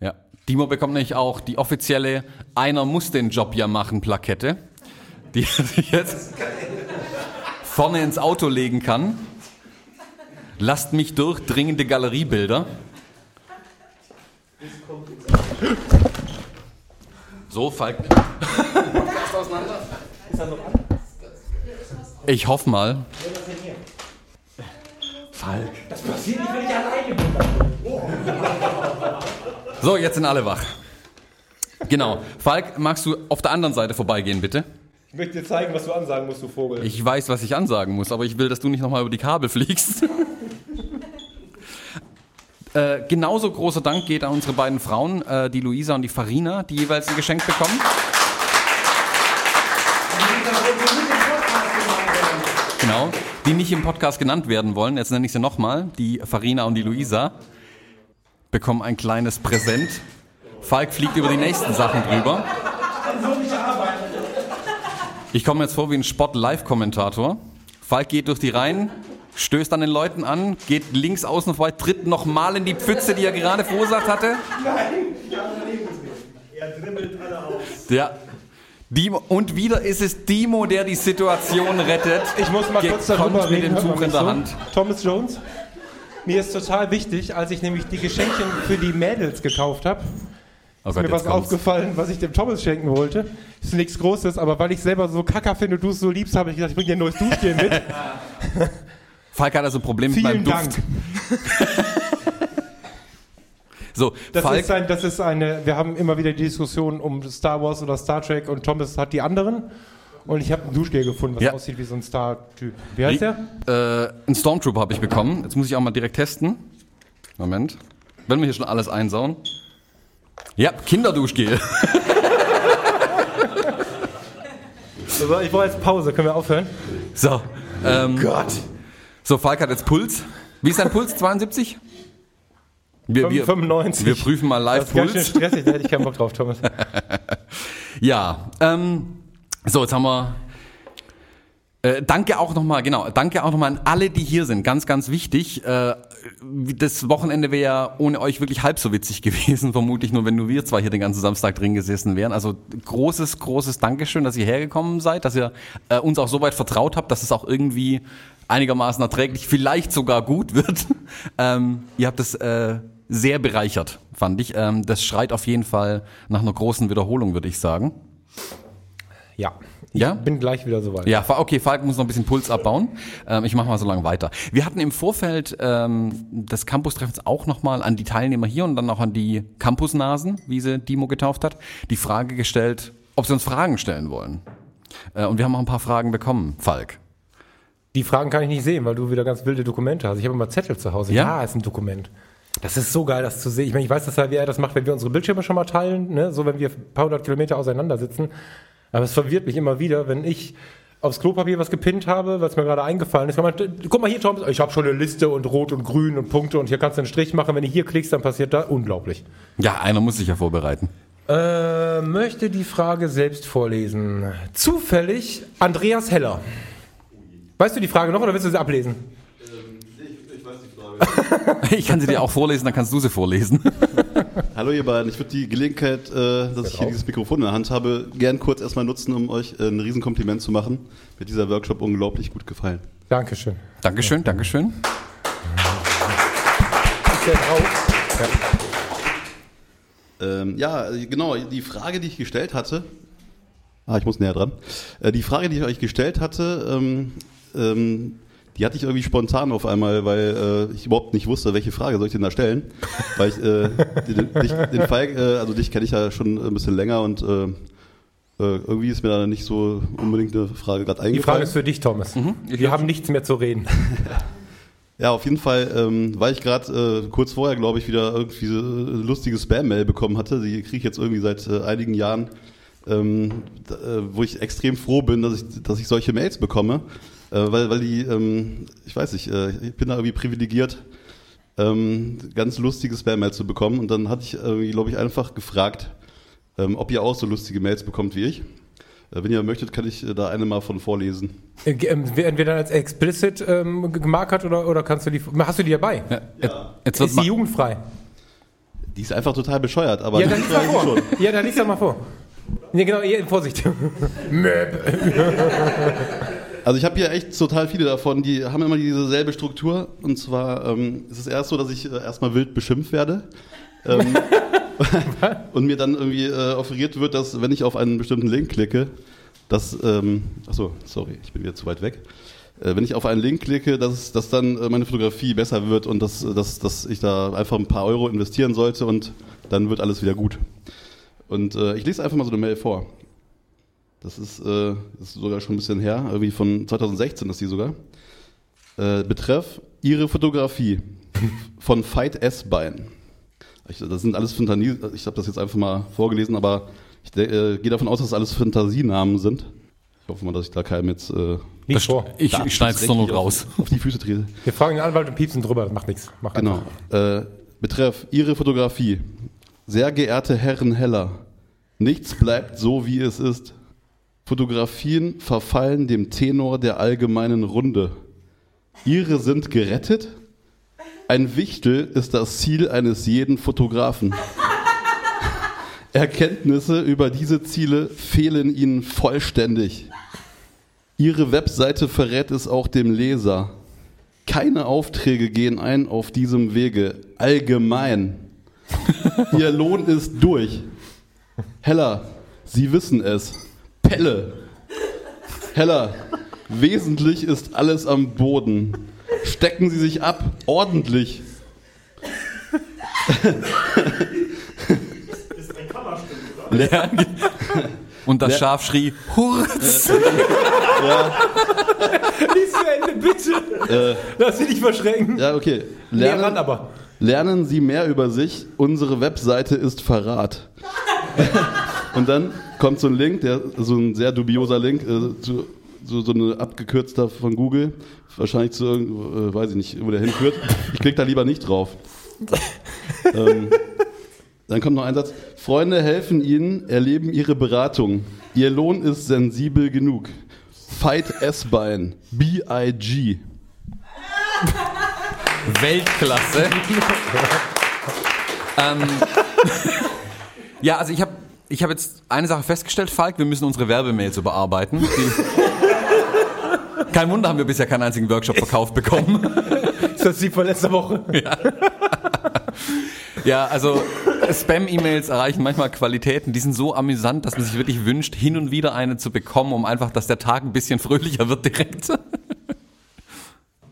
Ja. Dimo bekommt nämlich auch die offizielle Einer muss den Job ja machen Plakette, die er sich jetzt vorne ins Auto legen kann. Lasst mich durch, dringende Galeriebilder. So, Falk. Ich hoffe mal. Falk. Das passiert nicht, wenn ich alleine bin. So, jetzt sind alle wach. Genau. Falk, magst du auf der anderen Seite vorbeigehen, bitte? Ich möchte dir zeigen, was du ansagen musst, du Vogel. Ich weiß, was ich ansagen muss, aber ich will, dass du nicht nochmal über die Kabel fliegst. (laughs) äh, genauso großer Dank geht an unsere beiden Frauen, äh, die Luisa und die Farina, die jeweils ein Geschenk bekommen. Genau, die nicht im Podcast genannt werden wollen. Jetzt nenne ich sie nochmal. Die Farina und die Luisa bekommen ein kleines Präsent. Falk fliegt über die nächsten Sachen drüber. Ich komme jetzt vor wie ein Sport-Live-Kommentator. Falk geht durch die Reihen, stößt an den Leuten an, geht links außen vorbei, tritt nochmal in die Pfütze, die er gerade verursacht hatte. Er dribbelt alle aus. Ja. Dimo, und wieder ist es Dimo, der die Situation rettet. Ich muss mal kurz darüber Gekonnt mit reden. dem Tuch in der so? Hand. Thomas Jones. Mir ist total wichtig, als ich nämlich die Geschenke für die Mädels gekauft habe, Oh ist mir Gott, was jetzt kommt's. aufgefallen, was ich dem Thomas schenken wollte. Ist nichts Großes, aber weil ich selber so kacker finde und du es so liebst, habe ich gesagt, ich bringe dir ein neues Duschgel mit. Falk hat also ein Problem mit Vielen meinem Duft. So, Das Falk, ist, ein, das ist eine, wir haben immer wieder die Diskussion um Star Wars oder Star Trek und Thomas hat die anderen. Und ich habe ein Duschgel gefunden, was Ja. aussieht wie so ein Star-Typ. Wie heißt der? äh, einen Stormtrooper habe ich bekommen. Jetzt muss ich auch mal direkt testen. Moment. Wenn wir hier schon alles einsauen. Ja, Kinderduschgel. (laughs) Also ich brauche jetzt Pause, können wir aufhören? So. Ähm, Gott. so, Falk hat jetzt Puls. Wie ist dein Puls? 72? Wir, wir, 95. wir prüfen mal Das ist ganz schön stressig, da hätte ich keinen Bock drauf, Thomas. (laughs) Ja, ähm, so, jetzt haben wir. Äh, danke auch nochmal, genau, danke auch nochmal an alle, die hier sind. Ganz, ganz wichtig. Äh, das Wochenende wäre ja ohne euch wirklich halb so witzig (laughs) gewesen, vermutlich nur, wenn nur wir zwei hier den ganzen Samstag drin gesessen wären. Also großes, großes Dankeschön, dass ihr hergekommen seid, dass ihr äh, uns auch so weit vertraut habt, dass es auch irgendwie einigermaßen erträglich, vielleicht sogar gut (laughs) wird. ähm, ihr habt es äh, sehr bereichert, fand ich. Ähm, das schreit auf jeden Fall nach einer großen Wiederholung, würde ich sagen. Ja. Ich Ja? bin gleich wieder soweit. Ja, okay, Falk muss noch ein bisschen Puls abbauen. Ähm, ich mache mal so lange weiter. Wir hatten im Vorfeld ähm, des Campus-Treffens auch nochmal an die Teilnehmer hier und dann auch an die Campusnasen, wie sie Dimo getauft hat, die Frage gestellt, ob sie uns Fragen stellen wollen. Äh, und wir haben auch ein paar Fragen bekommen, Falk. Die Fragen kann ich nicht sehen, weil du wieder ganz wilde Dokumente hast. Ich habe immer Zettel zu Hause. Ja? Ja, ist ein Dokument. Das ist so geil, das zu sehen. Ich meine, ich weiß, dass er, wie er das macht, wenn wir unsere Bildschirme schon mal teilen, ne? so wenn wir ein paar hundert Kilometer auseinander sitzen. Aber es verwirrt mich immer wieder, wenn ich aufs Klopapier was gepinnt habe, was mir gerade eingefallen ist. Man, guck mal hier, Tom, ich habe schon eine Liste und rot und grün und Punkte und hier kannst du einen Strich machen. Wenn du hier klickst, dann passiert da unglaublich. Ja, einer muss sich ja vorbereiten. Äh, möchte die Frage selbst vorlesen. Zufällig Andreas Heller. Weißt du die Frage noch oder willst du sie ablesen? (laughs) Ich kann sie dir auch vorlesen, dann kannst du sie vorlesen. (laughs) Hallo ihr beiden, ich würde die Gelegenheit, äh, dass ich hier dieses Mikrofon in der Hand habe, gern kurz erstmal nutzen, um euch äh, ein Riesenkompliment zu machen. Mir dieser Workshop unglaublich gut gefallen. Dankeschön. Dankeschön, Dankeschön. Ist der drauf? Ähm, ja, genau, die Frage, die ich gestellt hatte, ah, ich muss näher dran, äh, die Frage, die ich euch gestellt hatte, ähm, ähm, die hatte ich irgendwie spontan auf einmal, weil äh, ich überhaupt nicht wusste, welche Frage soll ich denn da stellen. weil ich äh, den, dich, den Falk, äh, also dich kenne ich ja schon ein bisschen länger und äh, äh, irgendwie ist mir da nicht so unbedingt eine Frage gerade Die eingefallen. Frage ist für dich, Thomas. Wir haben nichts mehr zu reden. (laughs) Ja, auf jeden Fall, ähm, weil ich gerade äh, kurz vorher, glaube ich, wieder irgendwie so eine lustige Spam-Mail bekommen hatte. Die kriege ich jetzt irgendwie seit äh, einigen Jahren, ähm, da, äh, wo ich extrem froh bin, dass ich, dass ich solche Mails bekomme. Äh, weil, weil die, ähm, ich weiß nicht, äh, ich bin da irgendwie privilegiert, ähm, ganz lustige Spam-Mails zu bekommen. Und dann hatte ich, äh, glaube ich, einfach gefragt, ähm, ob ihr auch so lustige Mails bekommt wie ich. Äh, wenn ihr möchtet, kann ich äh, da eine mal von vorlesen. Äh, ähm, werden wir dann als explicit ähm, gemarkert oder, oder kannst du die, hast du die dabei? Ja, Jetzt wird Ist die jugendfrei? Die ist einfach total bescheuert, aber Ja, dann lies mal Ja, vor. schon. Ja, dann lies doch mal vor. Nee, genau, ihr, Vorsicht. Möp. (laughs) Also ich habe hier echt total viele davon, die haben immer dieselbe Struktur. Und zwar ähm, ist es erst so, dass ich äh, erstmal wild beschimpft werde. Ähm, (laughs) und mir dann irgendwie äh, offeriert wird, dass wenn ich auf einen bestimmten Link klicke, dass, ähm, achso, sorry, ich bin wieder zu weit weg. Äh, wenn ich auf einen Link klicke, dass, dass dann äh, meine Fotografie besser wird und dass, dass, dass ich da einfach ein paar Euro investieren sollte und dann wird alles wieder gut. Und äh, ich lese einfach mal so eine Mail vor. Das ist, äh, ist sogar schon ein bisschen her, irgendwie von 2016 ist die sogar. Äh, betreff Ihre Fotografie (laughs) von Fight S-Bein. Ich, das sind alles Fantasie, ich habe das jetzt einfach mal vorgelesen, aber ich äh, gehe davon aus, dass das alles Fantasienamen sind. Ich hoffe mal, dass ich da keinem jetzt äh, das, vor. ich, ich schneide es zur Not auf- raus. auf die Füße trete. Wir fragen den Anwalt und piepsen drüber, das macht nichts. Mach Genau. Äh, betreff Ihre Fotografie. Sehr geehrte Herren Heller, nichts bleibt so, wie es ist. Fotografien verfallen dem Tenor der allgemeinen Runde. Ihre sind gerettet? Ein Wichtel ist das Ziel eines jeden Fotografen. (laughs) Erkenntnisse über diese Ziele fehlen Ihnen vollständig. Ihre Webseite verrät es auch dem Leser. Keine Aufträge gehen ein auf diesem Wege. Allgemein. Ihr Lohn ist durch. Heller, Sie wissen es. Pelle. Heller, wesentlich ist alles am Boden. Stecken Sie sich ab, ordentlich. Lernen. Und das Ja. Schaf schrie, Hurz! (laughs) Lies zu Ende, bitte. Lass dich nicht verschrecken. Ja, okay. Nee, ran Lernen, aber. lernen Sie mehr über sich. Unsere Webseite ist Verrat. (laughs) Und dann kommt so ein Link, der, so ein sehr dubioser Link, äh, zu, so, so eine abgekürzter von Google, wahrscheinlich zu irgendwo, äh, weiß ich nicht, wo der hinführt. Ich klicke da lieber nicht drauf. (laughs) ähm, dann kommt noch ein Satz. Freunde helfen Ihnen, erleben Ihre Beratung. Ihr Lohn ist sensibel genug. Fight S-Bein. B-I-G. (laughs) Weltklasse. (laughs) ähm, ja, also ich habe ich hab jetzt eine Sache festgestellt, Falk, wir müssen unsere Werbemails überarbeiten. Die, (laughs) kein Wunder haben wir bisher keinen einzigen Workshop verkauft bekommen. (laughs) Ist das die von letzter Woche? (laughs) Ja, also Spam-E-Mails erreichen manchmal Qualitäten, die sind so amüsant, dass man sich wirklich wünscht, hin und wieder eine zu bekommen, um einfach, dass der Tag ein bisschen fröhlicher wird direkt.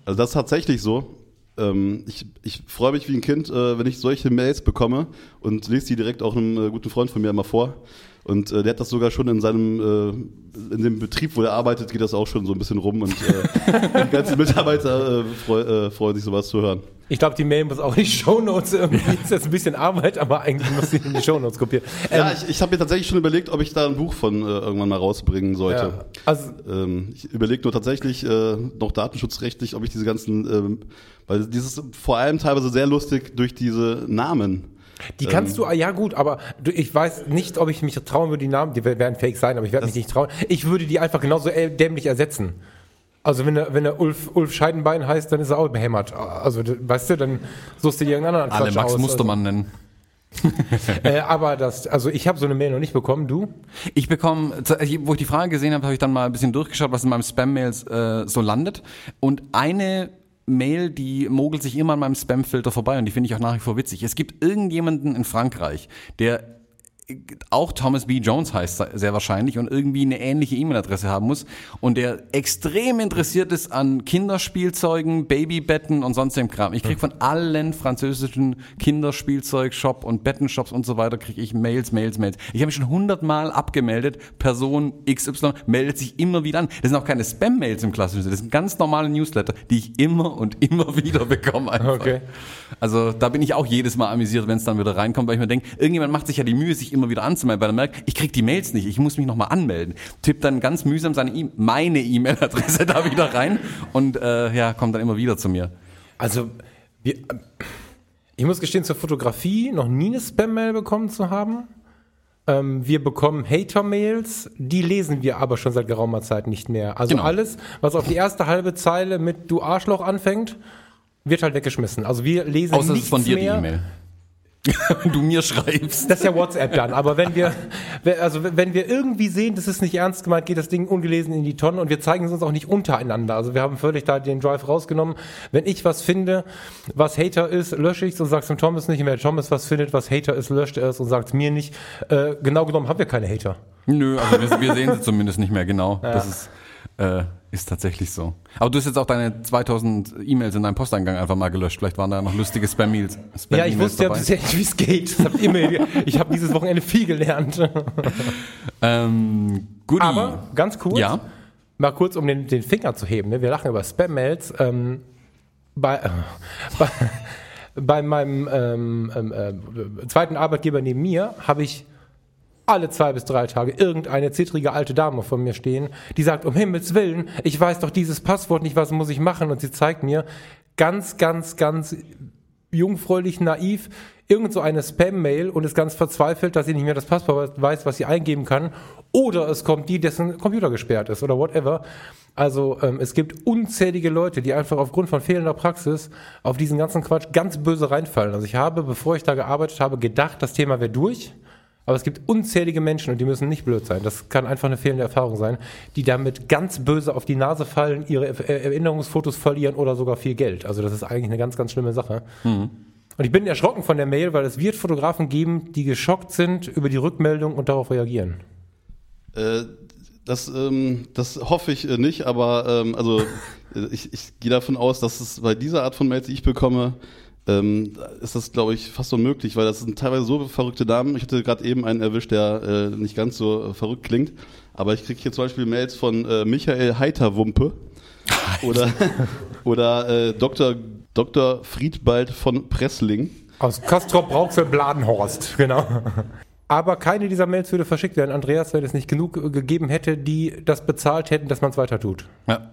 Also das ist tatsächlich so. Ähm, ich, ich freue mich wie ein Kind, äh, wenn ich solche Mails bekomme und lese die direkt auch einem äh, guten Freund von mir mal vor. Und äh, der hat das sogar schon in seinem, äh, in dem Betrieb, wo er arbeitet, geht das auch schon so ein bisschen rum und äh, (laughs) die ganzen Mitarbeiter äh, freu, äh, freuen sich sowas zu hören. Ich glaube, die Mail muss auch in die Shownotes irgendwie. Ist jetzt ein bisschen Arbeit, aber eigentlich muss sie in die Shownotes kopieren. Ja, Ähm, ich, ich habe mir tatsächlich schon überlegt, ob ich da ein Buch von äh, irgendwann mal rausbringen sollte. ja. Also, Ähm, ich überlege nur tatsächlich äh, noch datenschutzrechtlich, ob ich diese ganzen, ähm, weil dieses vor allem teilweise sehr lustig durch diese Namen. die kannst du, ah, ja gut, aber du, ich weiß nicht, ob ich mich trauen würde, die Namen, die werden fake sein, aber ich werde mich nicht trauen. Ich würde die einfach genauso äh, dämlich ersetzen. Also wenn er, wenn er Ulf, Ulf Scheidenbein heißt, dann ist er auch behämmert. Also weißt du, dann suchst du dir irgendeinen anderen Alle Max aus. Mustermann nennen. Also, (laughs) äh, aber das, also ich habe so eine Mail noch nicht bekommen, du? Ich bekomme, wo ich die Frage gesehen habe, habe ich dann mal ein bisschen durchgeschaut, was in meinem Spam-Mails äh, so landet. Und eine Mail, die mogelt sich immer an meinem Spam-Filter vorbei und die finde ich auch nach wie vor witzig. Es gibt irgendjemanden in Frankreich, der auch Thomas B. Jones heißt sehr wahrscheinlich und irgendwie eine ähnliche E-Mail-Adresse haben muss und der extrem interessiert ist an Kinderspielzeugen, Babybetten und sonstigem Kram. Ich krieg von allen französischen Kinderspielzeug-Shop und Bettenshops und so weiter kriege ich Mails, Mails, Mails. Ich habe mich schon hundertmal abgemeldet. Person XY meldet sich immer wieder an. Das sind auch keine Spam-Mails im klassischen Sinne. Das sind ganz normale Newsletter, die ich immer und immer (laughs) wieder bekomme. Einfach. Okay. Also da bin ich auch jedes Mal amüsiert, wenn es dann wieder reinkommt, weil ich mir denke, irgendjemand macht sich ja die Mühe, sich immer wieder anzumelden, weil er merkt, ich krieg die Mails nicht, ich muss mich nochmal anmelden. Tippt dann ganz mühsam seine e meine E-Mail-Adresse (laughs) da wieder rein und äh, ja, kommt dann immer wieder zu mir. Also, wir, äh, ich muss gestehen, zur Fotografie noch nie eine Spam-Mail bekommen zu haben. Ähm, wir bekommen Hater-Mails, die lesen wir aber schon seit geraumer Zeit nicht mehr. Also Genau. alles, was auf die erste halbe Zeile mit Du Arschloch anfängt, wird halt weggeschmissen. Also wir lesen Außer es nichts ist von dir die mehr. E-Mail. Wenn (laughs) du mir schreibst. Das ist ja WhatsApp dann. Aber wenn wir, also wenn wir irgendwie sehen, das ist nicht ernst gemeint, geht das Ding ungelesen in die Tonne und wir zeigen es uns auch nicht untereinander. Also wir haben völlig da den Drive rausgenommen. Wenn ich was finde, was Hater ist, lösche ich es und sag's dem Thomas nicht. Und wenn Thomas was findet, was Hater ist, löscht er es und sagt mir nicht. Äh, genau genommen haben wir keine Hater. Nö, also wir, wir sehen sie zumindest nicht mehr genau. Das ist, äh, ist tatsächlich so. Aber du hast jetzt auch deine 2000 E-Mails in deinem Posteingang einfach mal gelöscht. Vielleicht waren da noch lustige Spam-Mails. Spam Ja, ich wusste ja bisher nicht, wie es geht. Das hab ich habe dieses Wochenende viel gelernt. (laughs) Ähm, Goodie. Aber ganz kurz, Ja. mal kurz, um den, den Finger zu heben. Ne? Wir lachen über Spam-Mails. Ähm, bei, äh, (laughs) bei, bei meinem ähm, ähm, äh, zweiten Arbeitgeber neben mir habe ich alle zwei bis drei Tage irgendeine zittrige alte Dame vor mir stehen, die sagt, um Himmels Willen, ich weiß doch dieses Passwort nicht, was muss ich machen? Und sie zeigt mir ganz, ganz, ganz jungfräulich, naiv, irgend so eine Spam-Mail und ist ganz verzweifelt, dass sie nicht mehr das Passwort weiß, was sie eingeben kann. Oder es kommt die, dessen Computer gesperrt ist oder whatever. Also ähm, es gibt unzählige Leute, die einfach aufgrund von fehlender Praxis auf diesen ganzen Quatsch ganz böse reinfallen. Also ich habe, bevor ich da gearbeitet habe, gedacht, das Thema wäre durch. Aber es gibt unzählige Menschen und die müssen nicht blöd sein. Das kann einfach eine fehlende Erfahrung sein, die damit ganz böse auf die Nase fallen, ihre Er- Erinnerungsfotos verlieren oder sogar viel Geld. Also das ist eigentlich eine ganz, ganz schlimme Sache. Und ich bin erschrocken von der Mail, weil es wird Fotografen geben, die geschockt sind über die Rückmeldung und darauf reagieren. Äh, das, ähm, das hoffe ich äh, nicht, aber ähm, also (laughs) äh, ich, ich gehe davon aus, dass es bei dieser Art von Mails, die ich bekomme, ähm, ist das, glaube ich, fast unmöglich, weil das sind teilweise so verrückte Namen. Ich hatte gerade eben einen erwischt, der äh, nicht ganz so äh, verrückt klingt, aber ich kriege hier zum Beispiel Mails von äh, Michael Heiterwumpe (laughs) oder, oder äh, Dr. Dr. Friedbald von Pressling. Aus Kastrop Brauxel Bladenhorst, genau. Aber keine dieser Mails würde verschickt werden, Andreas, wenn es nicht genug äh, gegeben hätte, die das bezahlt hätten, dass man es weiter tut. Ja.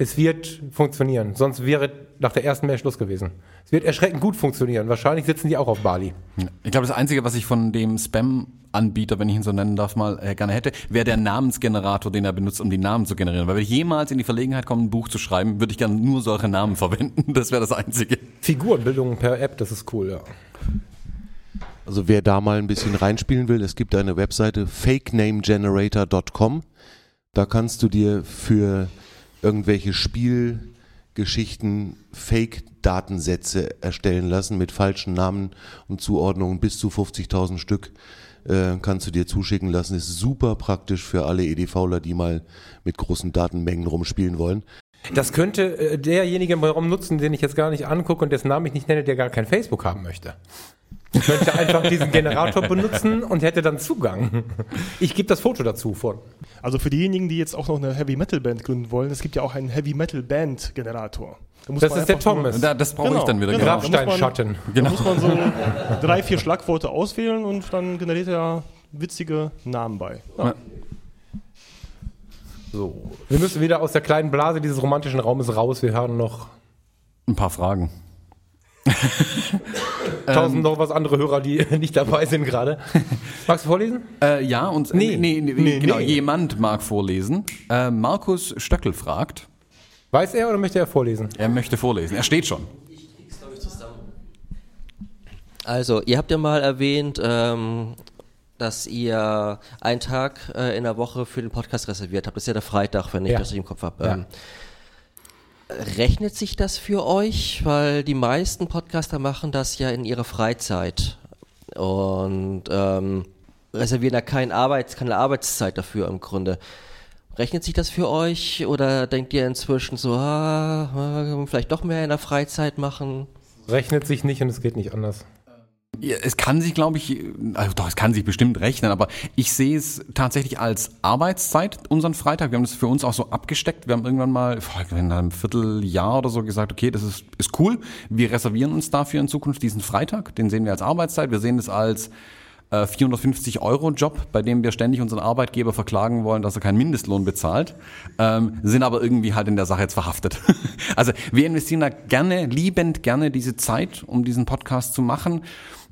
Es wird funktionieren, sonst wäre nach der ersten Mail Schluss gewesen. Es wird erschreckend gut funktionieren. Wahrscheinlich sitzen die auch auf Bali. Ich glaube, das Einzige, was ich von dem Spam-Anbieter, wenn ich ihn so nennen darf, mal äh, gerne hätte, wäre der Namensgenerator, den er benutzt, um die Namen zu generieren. Weil wenn ich jemals in die Verlegenheit komme, ein Buch zu schreiben, würde ich gerne nur solche Namen (laughs) verwenden. Das wäre das Einzige. Figurenbildung per App, das ist cool, ja. Also wer da mal ein bisschen reinspielen will, es gibt eine Webseite fakenamegenerator.com. Da kannst du dir für irgendwelche Spielgeschichten Fake-Datensätze erstellen lassen mit falschen Namen und Zuordnungen bis zu 50.000 Stück. Äh, kannst du dir zuschicken lassen. Ist super praktisch für alle EDVler, die mal mit großen Datenmengen rumspielen wollen. Das könnte äh, derjenige im Raum nutzen, den ich jetzt gar nicht angucke und dessen Namen ich nicht nenne, der gar kein Facebook haben möchte. Ich könnte einfach diesen Generator benutzen und hätte dann Zugang. Ich gebe das Foto dazu von. Also für diejenigen, die jetzt auch noch eine Heavy Metal Band gründen wollen, es gibt ja auch einen Heavy Metal Band Generator. Da muss Das man ist der Thomas. Da, das brauche Genau, ich dann wieder. genau. Genau. Grabsteinschatten. Da muss man so drei, vier Schlagworte auswählen und dann generiert er witzige Namen bei. Ja. So. Wir müssen wieder aus der kleinen Blase dieses romantischen Raumes raus. Wir haben noch Ein paar Fragen. (laughs) tausend noch was andere Hörer, die (laughs) nicht dabei sind gerade. Magst du vorlesen? Äh, ja, und Nee. nee, nee, Nee, genau, nee. jemand mag vorlesen. Äh, Markus Stöckel fragt, Weiß er oder möchte er vorlesen? er möchte vorlesen. Er steht schon. Also, ihr habt ja mal erwähnt, ähm, dass ihr einen Tag äh, in der Woche für den Podcast reserviert habt. Das ist ja der Freitag, wenn ich Ja. das richtig im Kopf habe. Ja. Rechnet sich das für euch? Weil die meisten Podcaster machen das ja in ihrer Freizeit. Und ähm, reservieren da kein Arbeits-, keine Arbeitszeit dafür im Grunde. Rechnet sich das für euch oder denkt ihr inzwischen so, ah, vielleicht doch mehr in der Freizeit machen? Rechnet sich nicht und es geht nicht anders. Ja, es kann sich, glaube ich, also doch, es kann sich bestimmt rechnen, aber ich sehe es tatsächlich als Arbeitszeit, unseren Freitag. Wir haben das für uns auch so abgesteckt. Wir haben irgendwann mal in einem Vierteljahr oder so gesagt, okay, das ist, ist cool. Wir reservieren uns dafür in Zukunft diesen Freitag. Den sehen wir als Arbeitszeit. Wir sehen das als äh, 450 Euro Job, bei dem wir ständig unseren Arbeitgeber verklagen wollen, dass er keinen Mindestlohn bezahlt, ähm, sind aber irgendwie halt in der Sache jetzt verhaftet. (laughs) also wir investieren da gerne, liebend gerne diese Zeit, um diesen Podcast zu machen.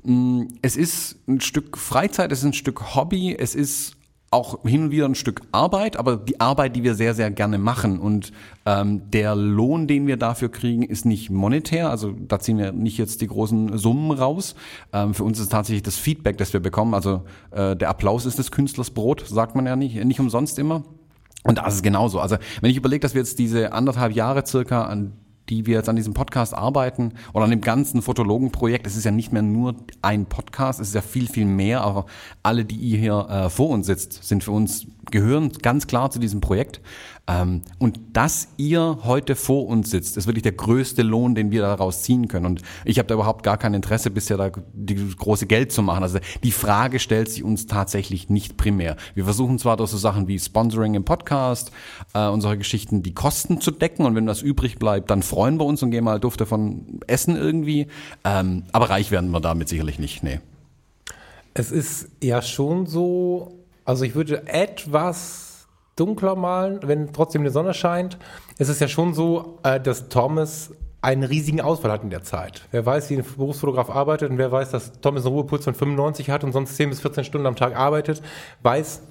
Mm, Es ist ein Stück Freizeit, es ist ein Stück Hobby, es ist auch hin und wieder ein Stück Arbeit, aber die Arbeit, die wir sehr, sehr gerne machen. Und ähm, der Lohn, den wir dafür kriegen, ist nicht monetär. Also da ziehen wir nicht jetzt die großen Summen raus. Ähm, für uns ist tatsächlich das Feedback, das wir bekommen. Also äh, der Applaus ist des Künstlers Brot, sagt man ja nicht, nicht umsonst immer. Und das ist genauso. Also wenn ich überlege, dass wir jetzt diese anderthalb Jahre circa an die wir jetzt an diesem Podcast arbeiten oder an dem ganzen Fotologenprojekt, es ist ja nicht mehr nur ein Podcast, es ist ja viel, viel mehr, aber alle, die ihr hier äh, vor uns sitzt, sind für uns, gehören ganz klar zu diesem Projekt. Ähm, und dass ihr heute vor uns sitzt, ist wirklich der größte Lohn, den wir daraus ziehen können. Und ich habe da überhaupt gar kein Interesse bisher, da die große Geld zu machen. Also die Frage stellt sich uns tatsächlich nicht primär. Wir versuchen zwar durch so Sachen wie Sponsoring im Podcast, äh, unsere Geschichten, die Kosten zu decken. Und wenn das übrig bleibt, dann freuen wir uns und gehen mal Duft davon essen irgendwie. Ähm, aber reich werden wir damit sicherlich nicht. Nee. Es ist ja schon so, also ich würde etwas dunkler malen, wenn trotzdem die Sonne scheint. Es ist ja schon so, äh, dass Thomas einen riesigen Ausfall hat in der Zeit. Wer weiß, wie ein Berufsfotograf arbeitet und wer weiß, dass Thomas einen Ruhepuls von 95 hat und sonst 10 bis 14 Stunden am Tag arbeitet, weiß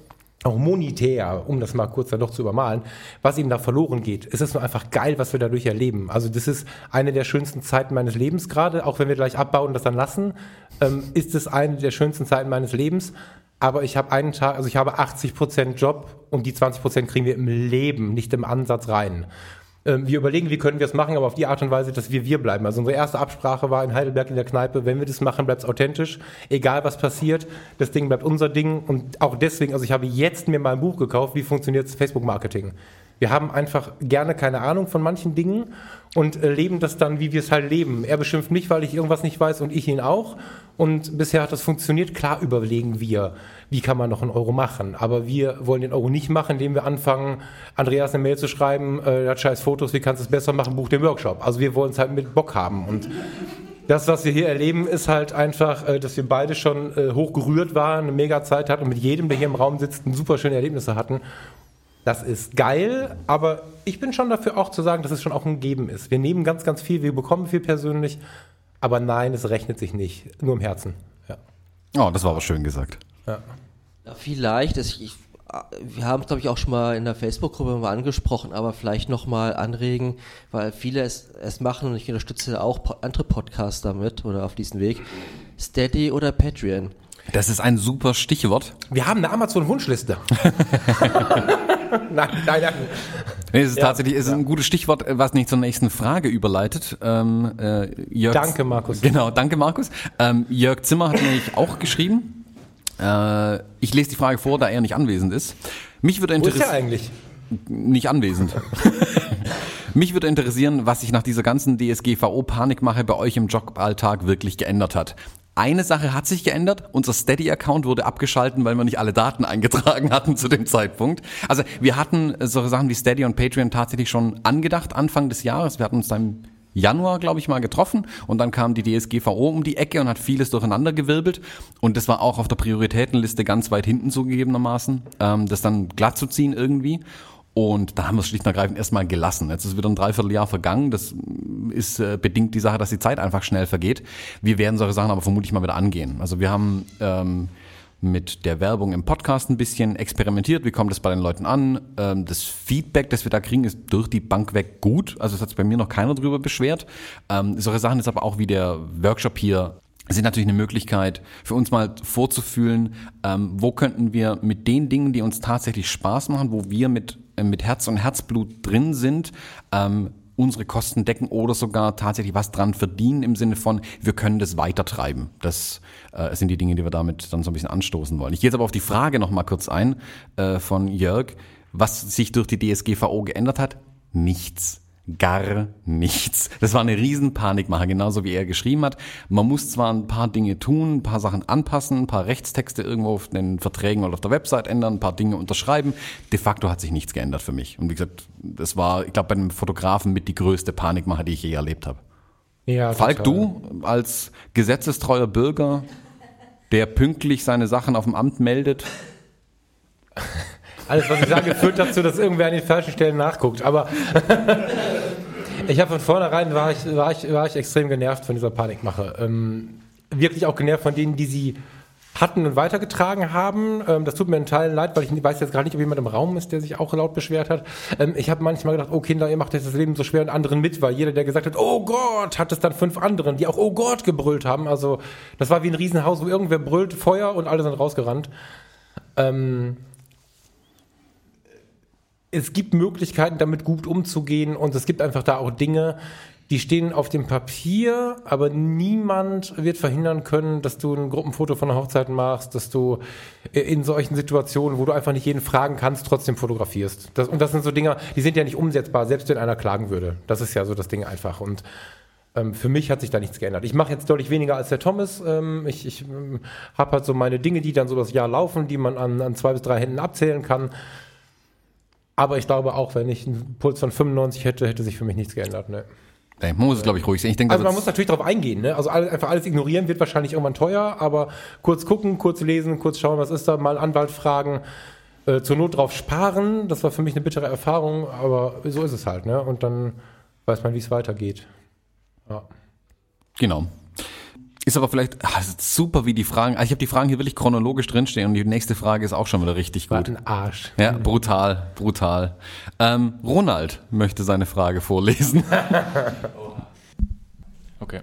auch monetär, um das mal kurz dann doch zu übermalen, was ihm da verloren geht. Es ist nur einfach geil, was wir dadurch erleben. Also das ist eine der schönsten Zeiten meines Lebens gerade, auch wenn wir gleich abbauen und das dann lassen, ähm, ist es eine der schönsten Zeiten meines Lebens. Aber ich habe einen Tag, also ich habe 80 Prozent Job und die 20 Prozent kriegen wir im Leben, nicht im Ansatz rein. Ähm, wir überlegen, wie können wir es machen, aber auf die Art und Weise, dass wir wir bleiben. Also unsere erste Absprache war in Heidelberg in der Kneipe, wenn wir das machen, bleibt es authentisch, egal was passiert, das Ding bleibt unser Ding und auch deswegen, also ich habe jetzt mir mal ein Buch gekauft, wie funktioniert Facebook-Marketing. Wir haben einfach gerne keine Ahnung von manchen Dingen und äh, leben das dann, wie wir es halt leben. Er beschimpft mich, weil ich irgendwas nicht weiß und ich ihn auch. Und bisher hat das funktioniert. Klar überlegen wir, wie kann man noch einen Euro machen. Aber wir wollen den Euro nicht machen, indem wir anfangen, Andreas eine Mail zu schreiben, äh, hat scheiß Fotos, wie kannst du es besser machen, buch den Workshop. Also wir wollen es halt mit Bock haben. Und das, was wir hier erleben, ist halt einfach, äh, dass wir beide schon äh, hochgerührt waren, eine mega Zeit hatten und mit jedem, der hier im Raum sitzt, super schöne Erlebnisse hatten. Das ist geil, aber ich bin schon dafür auch zu sagen, dass es schon auch ein Geben ist. Wir nehmen ganz, ganz viel, wir bekommen viel persönlich, aber nein, es rechnet sich nicht. Nur im Herzen. Ja. Oh, das war aber schön gesagt. ja. Ja, vielleicht, ist, ich, wir haben es, glaube ich, auch schon mal in der Facebook-Gruppe mal angesprochen, aber vielleicht nochmal anregen, weil viele es, es machen und ich unterstütze auch andere Podcasts damit oder auf diesem Weg. Steady oder Patreon. Das ist ein super Stichwort. Wir haben eine Amazon-Wunschliste. (laughs) (laughs) nein, nein, nein. Nee, es ist Ja, tatsächlich es ist ein gutes Stichwort, was nicht zur nächsten Frage überleitet. Ähm, äh, Jörg, Danke, Markus. Genau, danke, Markus. Ähm, Jörg Zimmer hat nämlich auch geschrieben. Äh, ich lese die Frage vor, da er nicht anwesend ist. Mich würde Wo ist interessieren. eigentlich? Nicht anwesend. (laughs) Mich würde interessieren, was sich nach dieser ganzen DSGVO-Panikmache bei euch im Joballtag wirklich geändert hat. Eine Sache hat sich geändert. Unser Steady-Account wurde abgeschalten, weil wir nicht alle Daten eingetragen (laughs) hatten zu dem Zeitpunkt. Also wir hatten solche Sachen wie Steady und Patreon tatsächlich schon angedacht Anfang des Jahres. Wir hatten uns dann im Januar, glaube ich, mal getroffen und dann kam die DSGVO um die Ecke und hat vieles durcheinandergewirbelt und das war auch auf der Prioritätenliste ganz weit hinten zugegebenermaßen, ähm, das dann glatt zu ziehen irgendwie. Und da haben wir es schlicht und ergreifend erstmal gelassen. Jetzt ist wieder ein Dreivierteljahr vergangen. Das ist äh, bedingt die Sache, dass die Zeit einfach schnell vergeht. Wir werden solche Sachen aber vermutlich mal wieder angehen. Also wir haben ähm, mit der Werbung im Podcast ein bisschen experimentiert. Wie kommt das bei den Leuten an? Ähm, das Feedback, das wir da kriegen, ist durch die Bank weg gut. Also es hat sich bei mir noch keiner drüber beschwert. Ähm, solche Sachen ist aber auch wie der Workshop hier sind natürlich eine Möglichkeit für uns mal vorzufühlen, ähm, wo könnten wir mit den Dingen, die uns tatsächlich Spaß machen, wo wir mit, äh, mit Herz und Herzblut drin sind, ähm, unsere Kosten decken oder sogar tatsächlich was dran verdienen im Sinne von, wir können das weitertreiben. Das äh, sind die Dinge, die wir damit dann so ein bisschen anstoßen wollen. Ich gehe jetzt aber auf die Frage noch mal kurz ein äh, von Jörg, was sich durch die DSGVO geändert hat. Nichts gar nichts. Das war eine Riesenpanikmache, genauso wie er geschrieben hat. Man muss zwar ein paar Dinge tun, ein paar Sachen anpassen, ein paar Rechtstexte irgendwo auf den Verträgen oder auf der Website ändern, ein paar Dinge unterschreiben. De facto hat sich nichts geändert für mich. Und wie gesagt, das war, ich glaube, bei einem Fotografen mit die größte Panikmache, die ich je erlebt habe. Ja, Falk, total. du als gesetzestreuer Bürger, der pünktlich seine Sachen auf dem Amt meldet, Alles, was ich sage, führt dazu, dass irgendwer an den falschen Stellen nachguckt. Aber (laughs) ich habe von vornherein war ich, war, ich, war ich extrem genervt von dieser Panikmache. Ähm, wirklich auch genervt von denen, die sie hatten und weitergetragen haben. Ähm, das tut mir in Teilen leid, weil ich weiß jetzt gerade nicht, ob jemand im Raum ist, der sich auch laut beschwert hat. Ähm, ich habe manchmal gedacht, oh Kinder, ihr macht jetzt das Leben so schwer und anderen mit, weil jeder, der gesagt hat, oh Gott, hat es dann fünf anderen, die auch oh Gott gebrüllt haben. Also das war wie ein Riesenhaus, wo irgendwer brüllt, Feuer und alle sind rausgerannt. Ähm, es gibt Möglichkeiten, damit gut umzugehen und es gibt einfach da auch Dinge, die stehen auf dem Papier, aber niemand wird verhindern können, dass du ein Gruppenfoto von einer Hochzeit machst, dass du in solchen Situationen, wo du einfach nicht jeden fragen kannst, trotzdem fotografierst. Das, und das sind so Dinge, die sind ja nicht umsetzbar, selbst wenn einer klagen würde. Das ist ja so das Ding einfach. Und ähm, für mich hat sich da nichts geändert. Ich mache jetzt deutlich weniger als der Thomas. Ähm, ich ich ähm, habe halt so meine Dinge, die dann so das Jahr laufen, die man an, an zwei bis drei Händen abzählen kann. Aber ich glaube auch, wenn ich einen Puls von 95 hätte, hätte sich für mich nichts geändert. Ne. man muss es, glaube ich, ruhig sehen. Ich denke, Also man muss natürlich darauf eingehen. Ne? Also alles, einfach alles ignorieren wird wahrscheinlich irgendwann teuer, aber kurz gucken, kurz lesen, kurz schauen, was ist da, mal Anwalt fragen, äh, zur Not drauf sparen. Das war für mich eine bittere Erfahrung, aber so ist es halt. Ne? Und dann weiß man, wie es weitergeht. Ja. Genau. Ist aber vielleicht ah, ist super, wie die Fragen. Also ich habe die Fragen hier wirklich chronologisch drinstehen und die nächste Frage ist auch schon wieder richtig War gut. ein Arsch. Ja, brutal, brutal. Ähm, Ronald möchte seine Frage vorlesen. (laughs) Okay.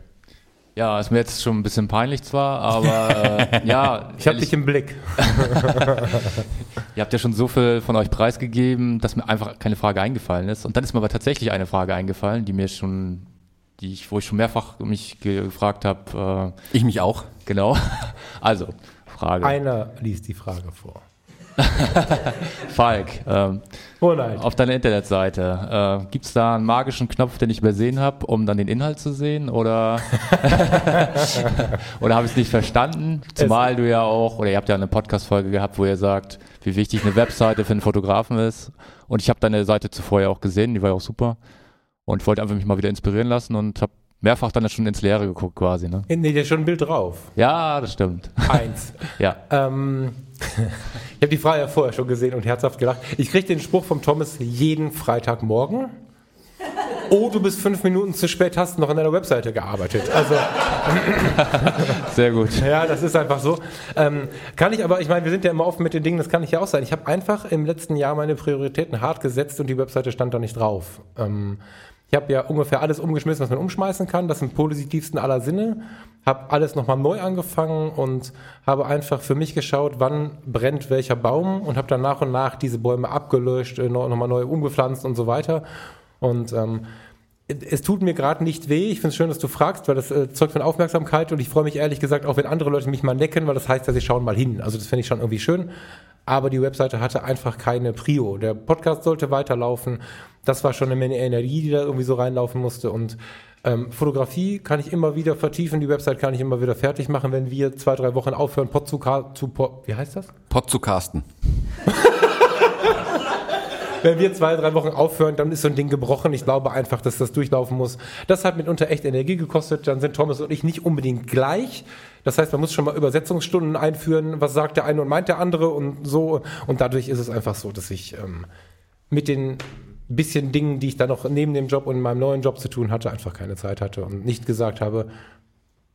Ja, ist mir jetzt schon ein bisschen peinlich zwar, aber äh, (laughs) ja, Ich habe dich im Blick. (laughs) ihr habt ja schon so viel von euch preisgegeben, dass mir einfach keine Frage eingefallen ist. Und dann ist mir aber tatsächlich eine Frage eingefallen, die mir schon, die ich, wo ich schon mehrfach mich ge- gefragt habe. Äh, Ich mich auch. genau. (laughs) Also Frage. Einer liest die Frage vor. (laughs) Falk, ähm, Oh nein. auf deiner Internetseite, äh, gibt es da einen magischen Knopf, den ich übersehen habe, um dann den Inhalt zu sehen? Oder, (laughs) oder habe ich es nicht verstanden? Zumal du ja auch, oder ihr habt ja eine Podcast-Folge gehabt, wo ihr sagt, wie wichtig eine Webseite für einen Fotografen ist. Und ich habe deine Seite zuvor ja auch gesehen, die war ja auch super. Und ich wollte einfach mich mal wieder inspirieren lassen und habe mehrfach dann schon ins Leere geguckt quasi. Ne? Nee, da ist schon ein Bild drauf. Ja, das stimmt. Eins. (laughs) Ja. Ähm, ich habe die Frage ja vorher schon gesehen und herzhaft gelacht. Ich kriege den Spruch vom Thomas jeden Freitagmorgen. Oh, du bist fünf Minuten zu spät, hast noch an deiner Webseite gearbeitet. Also, (laughs) Sehr gut. ja, das ist einfach so. Ähm, kann ich aber, ich meine, wir sind ja immer offen mit den Dingen, das kann ich ja auch sein. Ich habe einfach im letzten Jahr meine Prioritäten hart gesetzt und die Webseite stand da nicht drauf. Ähm, ich habe ja ungefähr alles umgeschmissen, was man umschmeißen kann. Das im positivsten aller Sinne. Habe alles nochmal neu angefangen und habe einfach für mich geschaut, wann brennt welcher Baum und habe dann nach und nach diese Bäume abgelöscht, äh, noch- nochmal neu umgepflanzt und so weiter. Und ähm, es tut mir gerade nicht weh. Ich finde es schön, dass du fragst, weil das äh, zeugt von Aufmerksamkeit und ich freue mich ehrlich gesagt auch, wenn andere Leute mich mal necken, weil das heißt, dass sie schauen mal hin. Also das finde ich schon irgendwie schön. Aber die Webseite hatte einfach keine Prio. Der Podcast sollte weiterlaufen. Das war schon eine Menge Energie, die da irgendwie so reinlaufen musste. Und ähm, Fotografie kann ich immer wieder vertiefen. Die Website kann ich immer wieder fertig machen, wenn wir zwei, drei Wochen aufhören, Pod zu, zu Pod, wie heißt das? Pod zu casten. Wenn wir zwei, drei Wochen aufhören, dann ist so ein Ding gebrochen. Ich glaube einfach, dass das durchlaufen muss. Das hat mitunter echt Energie gekostet. Dann sind Thomas und ich nicht unbedingt gleich. Das heißt, man muss schon mal Übersetzungsstunden einführen. Was sagt der eine und meint der andere und so. Und dadurch ist es einfach so, dass ich ähm, mit den bisschen Dingen, die ich dann noch neben dem Job und meinem neuen Job zu tun hatte, einfach keine Zeit hatte und nicht gesagt habe,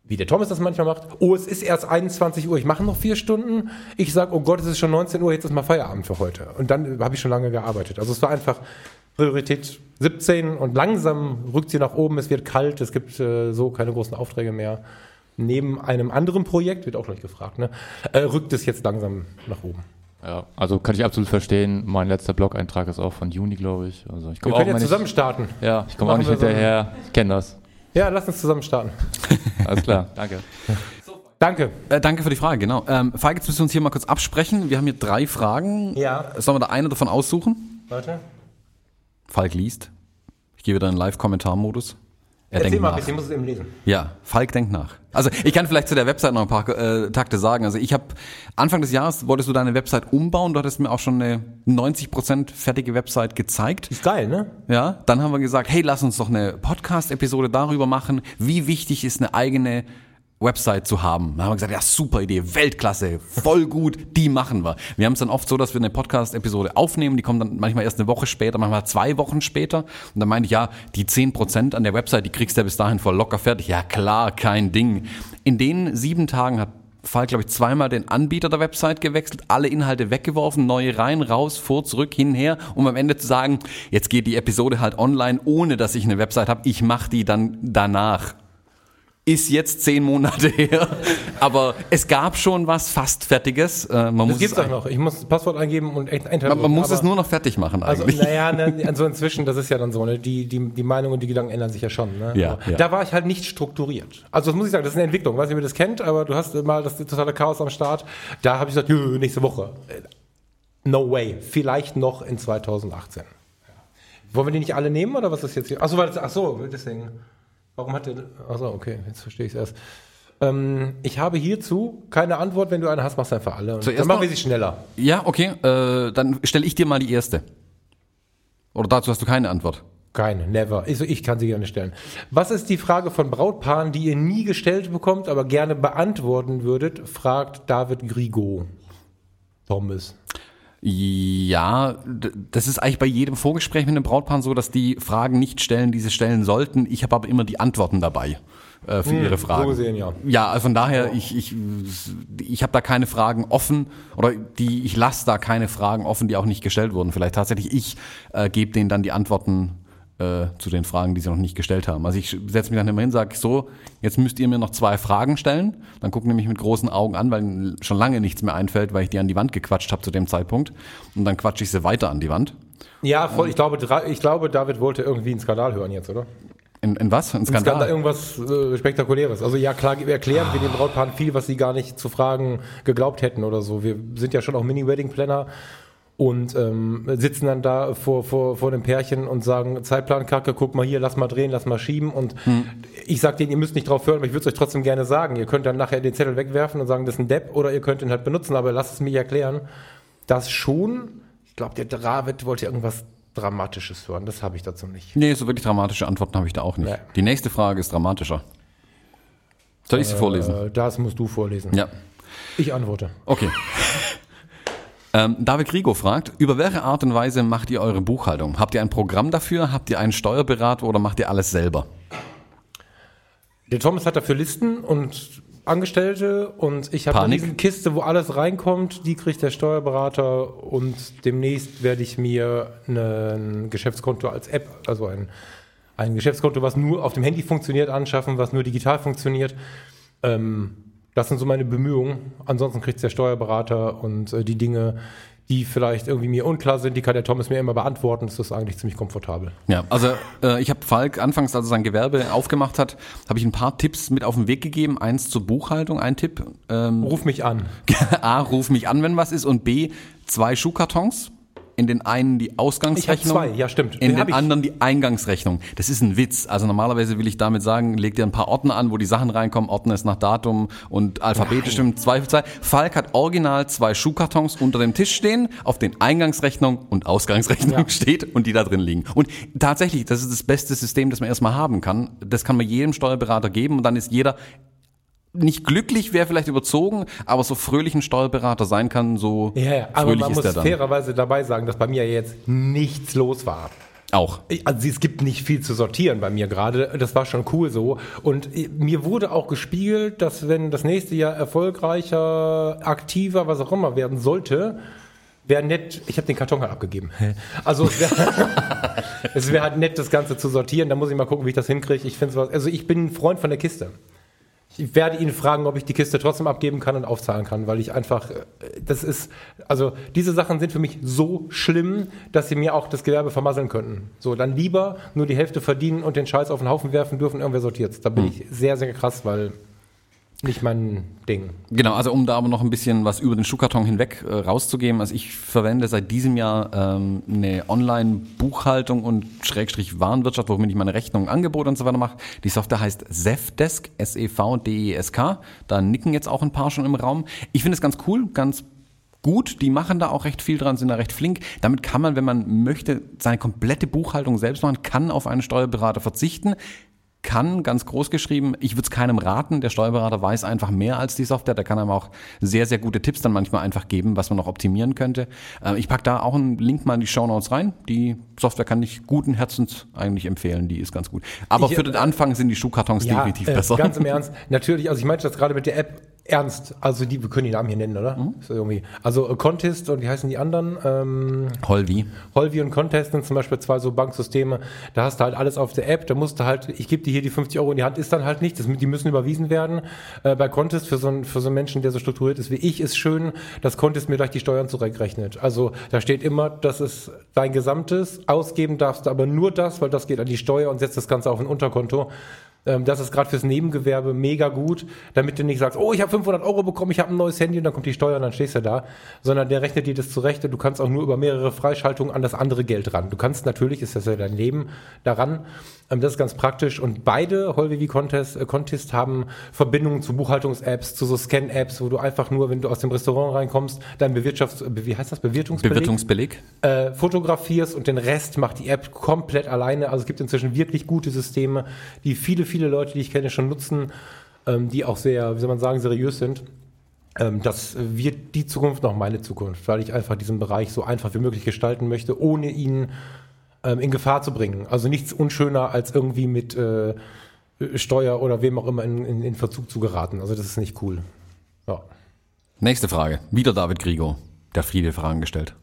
wie der Thomas das manchmal macht. Oh, es ist erst 21 Uhr, ich mache noch vier Stunden. Ich sage, oh Gott, es ist schon 19 Uhr, jetzt ist mal Feierabend für heute. Und dann habe ich schon lange gearbeitet. Also es war einfach Priorität 17 und langsam rückt sie nach oben. Es wird kalt, es gibt äh, so keine großen Aufträge mehr. Neben einem anderen Projekt, wird auch gleich gefragt, ne, äh, rückt es jetzt langsam nach oben. Ja, also kann ich absolut verstehen. Mein letzter Blog-Eintrag ist auch von Juni, glaube ich. Also ich Wir komme auch können ja zusammen nicht, starten. Ja, ich komme auch nicht so. hinterher. Ich kenne das. Ja, lass uns zusammen starten. (laughs) Alles klar, danke. Danke. Äh, danke für die Frage, genau. Ähm, Falk, jetzt müssen wir uns hier mal kurz absprechen. Wir haben hier drei Fragen. Ja. Sollen wir da eine davon aussuchen? Warte. Falk liest. Ich gehe wieder in den Live-Kommentar-Modus. Er Erzähl mal ein nach. bisschen, ich muss es eben lesen. Ja, Falk denkt nach. Also ich kann vielleicht zu der Website noch ein paar äh, Takte sagen. Also ich habe Anfang des Jahres wolltest du deine Website umbauen. Du hattest mir auch schon eine 90% fertige Website gezeigt. Ist geil, ne? Ja, dann haben wir gesagt, hey, lass uns doch eine Podcast-Episode darüber machen, wie wichtig ist eine eigene Website zu haben. Dann haben wir gesagt, ja, super Idee, Weltklasse, voll gut, die machen wir. Wir haben es dann oft so, dass wir eine Podcast-Episode aufnehmen, die kommt dann manchmal erst eine Woche später, manchmal zwei Wochen später. Und dann meinte ich, ja, die 10% an der Website, die kriegst du ja bis dahin voll locker fertig. Ja, klar, kein Ding. In den sieben Tagen hat Falk, glaube ich, zweimal den Anbieter der Website gewechselt, alle Inhalte weggeworfen, neue rein, raus, vor, zurück, hin, her, um am Ende zu sagen, jetzt geht die Episode halt online, ohne dass ich eine Website habe. Ich mache die dann danach. Ist jetzt zehn Monate (laughs) her, aber es gab schon was fast Fertiges. Äh, man Das gibt's es, doch noch. Ich muss das Passwort eingeben und echt man, man muss es nur noch fertig machen Also, eigentlich. naja, ne, (laughs) also inzwischen, das ist ja dann so, ne, die, die, die Meinung und die Gedanken ändern sich ja schon. Ne? Ja, ja. Da war ich halt nicht strukturiert. Also das muss ich sagen, das ist eine Entwicklung. weiß nicht, ob ihr das kennt, aber du hast mal das totale Chaos am Start. Da habe ich gesagt, jö, nächste Woche. Äh, No way. Vielleicht noch in 2018. Wollen wir die nicht alle nehmen oder was ist jetzt hier? Achso, weil das, ach so, deswegen. Warum hat der. Achso, okay, jetzt verstehe ich es erst. Ähm, ich habe hierzu keine Antwort. Wenn du eine hast, machst du einfach alle. Und Zuerst dann machen wir sie schneller. Ja, okay, äh, dann stelle ich dir mal die erste. Oder dazu hast du keine Antwort. Keine, never. Also ich kann sie gerne stellen. Was ist die Frage von Brautpaaren, die ihr nie gestellt bekommt, aber gerne beantworten würdet? Fragt David Grigo. Thomas. Ja, das ist eigentlich bei jedem Vorgespräch mit einem Brautpaar so, dass die Fragen nicht stellen, die sie stellen sollten. Ich habe aber immer die Antworten dabei äh, für ihre Fragen. so gesehen, ja. Ja, also von daher, ich, ich, ich habe da keine Fragen offen oder die ich lasse da keine Fragen offen, die auch nicht gestellt wurden. Vielleicht tatsächlich ich äh, gebe denen dann die Antworten äh, zu den Fragen, die sie noch nicht gestellt haben. Also ich setze mich dann immer hin, sage so, jetzt müsst ihr mir noch zwei Fragen stellen. Dann gucken die mich mit großen Augen an, weil schon lange nichts mehr einfällt, weil ich die an die Wand gequatscht habe zu dem Zeitpunkt. Und dann quatsche ich sie weiter an die Wand. Ja, voll. Ich glaube, ich glaube, David wollte irgendwie einen Skandal hören jetzt, oder? In, in was? Ein Ein Skandal, Skandal? irgendwas äh, Spektakuläres. Also ja, klar, wir erklären wir den Brautpaaren viel, was sie gar nicht zu fragen geglaubt hätten oder so. Wir sind ja schon auch Mini-Wedding-Planner und ähm, sitzen dann da vor, vor, vor dem Pärchen und sagen, Zeitplan kacke, guck mal hier, lass mal drehen, lass mal schieben. Und ich sag denen, ihr müsst nicht drauf hören, aber ich würde es euch trotzdem gerne sagen. Ihr könnt dann nachher den Zettel wegwerfen und sagen, das ist ein Depp oder ihr könnt ihn halt benutzen, aber lasst es mich erklären. Das schon, ich glaube, der David wollte irgendwas Dramatisches hören, das habe ich dazu nicht. Nee, so wirklich dramatische Antworten habe ich da auch nicht. Nee. Die nächste Frage ist dramatischer. Soll ich sie vorlesen? Äh, das musst du vorlesen. Ja. Ich antworte. Okay. (laughs) ähm, David Rigo fragt, über welche Art und Weise macht ihr eure Buchhaltung? Habt ihr ein Programm dafür? Habt ihr einen Steuerberater oder macht ihr alles selber? Der Thomas hat dafür Listen und Angestellte und ich habe diese Kiste, wo alles reinkommt, die kriegt der Steuerberater und demnächst werde ich mir ein Geschäftskonto als App, also ein, ein Geschäftskonto, was nur auf dem Handy funktioniert, anschaffen, was nur digital funktioniert. Ähm, das sind so meine Bemühungen. Ansonsten kriegt der Steuerberater und äh, die Dinge, die vielleicht irgendwie mir unklar sind, die kann der Thomas mir immer beantworten. Das ist eigentlich ziemlich komfortabel. Ja, also äh, ich habe Falk anfangs, als er sein Gewerbe aufgemacht hat, habe ich ein paar Tipps mit auf den Weg gegeben. Eins zur Buchhaltung, ein Tipp. Ähm, Ruf mich an. (laughs) A, ruf mich an, wenn was ist. Und B, zwei Schuhkartons. In den einen die Ausgangsrechnung. Ich zwei, ja, stimmt. In den ich. anderen die Eingangsrechnung. Das ist ein Witz. Also normalerweise will ich damit sagen, leg dir ein paar Ordner an, wo die Sachen reinkommen. Ordner ist nach Datum und alphabetisch im Zweifelsfall. Falk hat original zwei Schuhkartons unter dem Tisch stehen, auf den Eingangsrechnung und Ausgangsrechnung steht und die da drin liegen. Und tatsächlich, das ist das beste System, das man erstmal haben kann. Das kann man jedem Steuerberater geben und dann ist jeder nicht glücklich wäre vielleicht überzogen, aber so fröhlich ein Steuerberater sein kann, so Ja, ja, aber fröhlich man ist muss er dann. fairerweise dabei sagen, dass bei mir jetzt nichts los war. Auch. Also es gibt nicht viel zu sortieren bei mir gerade. Das war schon cool so. Und äh, mir wurde auch gespiegelt, dass wenn das nächste Jahr erfolgreicher, aktiver, was auch immer werden sollte, wäre nett. Ich habe den Karton halt abgegeben. Also es wäre (laughs) (laughs) wär halt nett, das Ganze zu sortieren. Da muss ich mal gucken, wie ich das hinkriege. Ich finde was. Also ich bin ein Freund von der Kiste. Ich werde ihn fragen, ob ich die Kiste trotzdem abgeben kann und aufzahlen kann, weil ich einfach, äh, das ist, also diese Sachen sind für mich so schlimm, dass sie mir auch das Gewerbe vermasseln könnten. So, dann lieber nur die Hälfte verdienen und den Scheiß auf den Haufen werfen dürfen, irgendwer sortiert. Da bin ich sehr, sehr krass, weil nicht mein Ding. Genau, also um da aber noch ein bisschen was über den Schuhkarton hinweg äh, rauszugeben. Also ich verwende seit diesem Jahr ähm, eine Online-Buchhaltung und Schrägstrich Warenwirtschaft, womit ich meine Rechnungen, Angebote und so weiter mache. Die Software heißt Zefdesk, S-E-V-D-E-S-K. Da nicken jetzt auch ein paar schon im Raum. Ich finde es ganz cool, ganz gut. Die machen da auch recht viel dran, sind da recht flink. Damit kann man, wenn man möchte, seine komplette Buchhaltung selbst machen, kann auf einen Steuerberater verzichten kann, ganz groß geschrieben, ich würde es keinem raten, der Steuerberater weiß einfach mehr als die Software, der kann einem auch sehr, sehr gute Tipps dann manchmal einfach geben, was man noch optimieren könnte. Äh, ich pack da auch einen Link mal in die Show Notes rein. Die Software kann ich guten Herzens eigentlich empfehlen, die ist ganz gut. Aber Ich, für den äh, Anfang sind die Schuhkartons definitiv äh, besser. Ganz im (laughs) Ernst. Natürlich, also ich meinte das gerade mit der App ernst. Also die, wir können die Namen hier nennen, oder? Mhm. Ist irgendwie. Also äh, Contest und wie heißen die anderen? Ähm, Holvi. Holvi und Contest sind zum Beispiel zwei so Banksysteme. Da hast du halt alles auf der App. Da musst du halt, ich gebe dir hier die 50 Euro in die Hand, ist dann halt nicht. Das, die müssen überwiesen werden. Äh, bei Contest für so, einen, für so einen Menschen, der so strukturiert ist wie ich, ist schön, dass Contest mir gleich die Steuern zurückrechnet. Also da steht immer, das ist dein Gesamtes. Ausgeben darfst du aber nur das, weil das geht an die Steuer und setzt das Ganze auf ein Unterkonto. Ähm, Das ist gerade fürs Nebengewerbe mega gut, damit du nicht sagst, oh, ich habe 500 Euro bekommen, ich habe ein neues Handy und dann kommt die Steuer und dann stehst du da, sondern der rechnet dir das zurecht und du kannst auch nur über mehrere Freischaltungen an das andere Geld ran. Du kannst natürlich, ist das ja dein Leben, daran. Ähm, Das ist ganz praktisch und beide, Holvi wie Contest, äh, Contest haben Verbindungen zu Buchhaltungs-Apps, zu so Scan-Apps, wo du einfach nur, wenn du aus dem Restaurant reinkommst, dein Bewirtschafts-, äh, wie heißt das, Bewirtungsbeleg? Bewirtungsbeleg. äh, fotografierst und den Rest macht die App komplett alleine. Also es gibt inzwischen wirklich gute Systeme, die viele, viele Leute, die ich kenne, schon nutzen, ähm, die auch sehr, wie soll man sagen, seriös sind. Ähm, das wird die Zukunft noch meine Zukunft, weil ich einfach diesen Bereich so einfach wie möglich gestalten möchte, ohne ihn ähm, in Gefahr zu bringen. Also nichts unschöner als irgendwie mit äh, Steuer oder wem auch immer in, in, in Verzug zu geraten. Also das ist nicht cool. Ja. Nächste Frage. Wieder David Grigo. Der viele Fragen gestellt.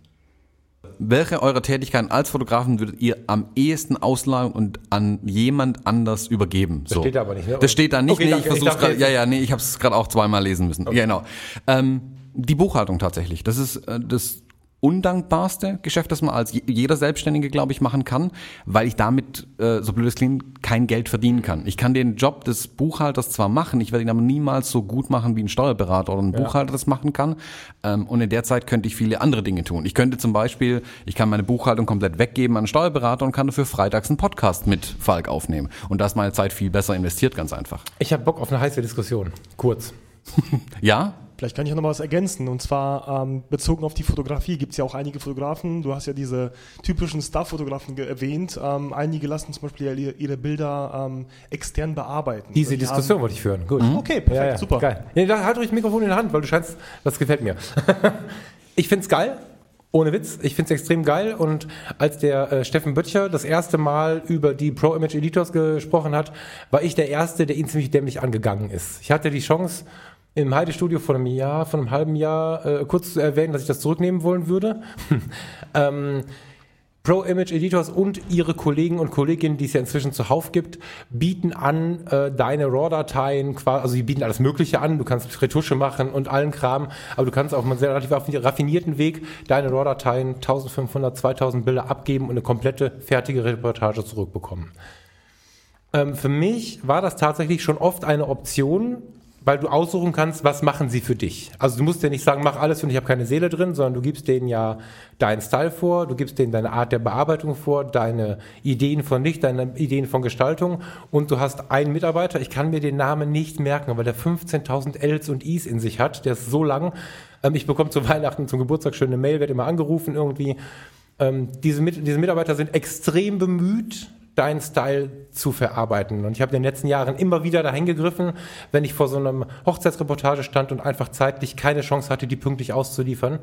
Welche eurer Tätigkeiten als Fotografen würdet ihr am ehesten auslagern und an jemand anders übergeben? Das steht da aber nicht, ne? Das steht da nicht. Okay, nee, danke. ich versuch's gerade. Ja, ja, nee, ich habe es gerade auch zweimal lesen müssen. Ja, genau. Ähm, die Buchhaltung tatsächlich. Das ist äh, das undankbarste Geschäft, das man als je- jeder Selbstständige, glaube ich, machen kann, weil ich damit, äh, so blöd es klingt, kein Geld verdienen kann. Ich kann den Job des Buchhalters zwar machen, ich werde ihn aber niemals so gut machen, wie ein Steuerberater oder ein Buchhalter das machen kann. Ähm, und in der Zeit könnte ich viele andere Dinge tun. Ich könnte zum Beispiel, ich kann meine Buchhaltung komplett weggeben an einen Steuerberater und kann dafür freitags einen Podcast mit Falk aufnehmen. Und da ist meine Zeit viel besser investiert, ganz einfach. Ich habe Bock auf eine heiße Diskussion. Kurz. (laughs) Ja? Vielleicht kann ich noch mal was ergänzen. Und zwar ähm, bezogen auf die Fotografie gibt es ja auch einige Fotografen. Du hast ja diese typischen Star-Fotografen erwähnt. Ähm, einige lassen zum Beispiel ihre, ihre Bilder ähm, extern bearbeiten. Diese die Diskussion haben- wollte ich führen. Gut. Okay, perfekt, Ja, ja, super. Geil. Nee, halt ruhig das Mikrofon in der Hand, weil du scheinst, das gefällt mir. (laughs) ich find's geil. Ohne Witz, ich find's extrem geil und als der äh, Steffen Böttcher das erste Mal über die Pro Image Editors gesprochen hat, war ich der Erste, der ihn ziemlich dämlich angegangen ist. Ich hatte die Chance, im Heide-Studio vor einem Jahr, vor einem halben Jahr äh, kurz zu erwähnen, dass ich das zurücknehmen wollen würde. (laughs) ähm, Pro Image Editors und ihre Kollegen und Kolleginnen, die es ja inzwischen zuhauf gibt, bieten an, äh, deine RAW-Dateien, also die bieten alles Mögliche an. Du kannst Retusche machen und allen Kram, aber du kannst auf einem sehr relativ raffini- raffinierten Weg deine RAW-Dateien 1500, 2000 Bilder abgeben und eine komplette fertige Reportage zurückbekommen. Ähm, für mich war das tatsächlich schon oft eine Option, weil du aussuchen kannst, was machen sie für dich. Also du musst ja nicht sagen, mach alles und ich habe keine Seele drin, sondern du gibst denen ja deinen Style vor, du gibst denen deine Art der Bearbeitung vor, deine Ideen von Licht, deine Ideen von Gestaltung und du hast einen Mitarbeiter, ich kann mir den Namen nicht merken, weil der 15.000 Ls und Is in sich hat, der ist so lang. Ähm, ich bekomme zu Weihnachten, zum Geburtstag schöne Mail, werde immer angerufen irgendwie. Ähm, diese, diese Mitarbeiter sind extrem bemüht, deinen Style zu verarbeiten. Und ich habe in den letzten Jahren immer wieder dahin gegriffen, wenn ich vor so einem Hochzeitsreportage stand und einfach zeitlich keine Chance hatte, die pünktlich auszuliefern.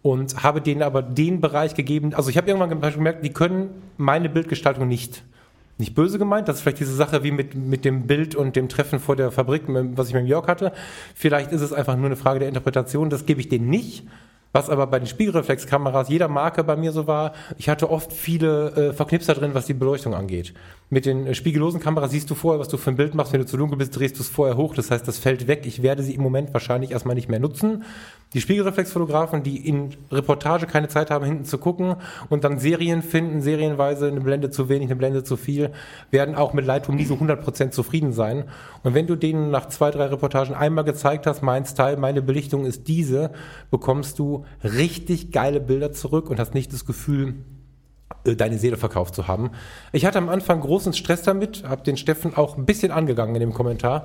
Und habe denen aber den Bereich gegeben, also ich habe irgendwann gemerkt, die können meine Bildgestaltung nicht. Nicht böse gemeint, das ist vielleicht diese Sache wie mit, mit dem Bild und dem Treffen vor der Fabrik, was ich mit Jörg hatte. Vielleicht ist es einfach nur eine Frage der Interpretation, das gebe ich denen nicht. Was aber bei den Spiegelreflexkameras jeder Marke bei mir so war, ich hatte oft viele äh, Verknipser drin, was die Beleuchtung angeht. Mit den äh, spiegellosen Kameras siehst du vorher, was du für ein Bild machst. Wenn du zu dunkel bist, drehst du es vorher hoch. Das heißt, das fällt weg. Ich werde sie im Moment wahrscheinlich erstmal nicht mehr nutzen. Die Spiegelreflexfotografen, die in Reportage keine Zeit haben, hinten zu gucken und dann Serien finden, serienweise eine Blende zu wenig, eine Blende zu viel, werden auch mit Lightroom nie so 100% zufrieden sein. Und wenn du denen nach zwei, drei Reportagen einmal gezeigt hast, mein Style, meine Belichtung ist diese, bekommst du richtig geile Bilder zurück und hast nicht das Gefühl, äh, deine Seele verkauft zu haben. Ich hatte am Anfang großen Stress damit, habe den Steffen auch ein bisschen angegangen in dem Kommentar.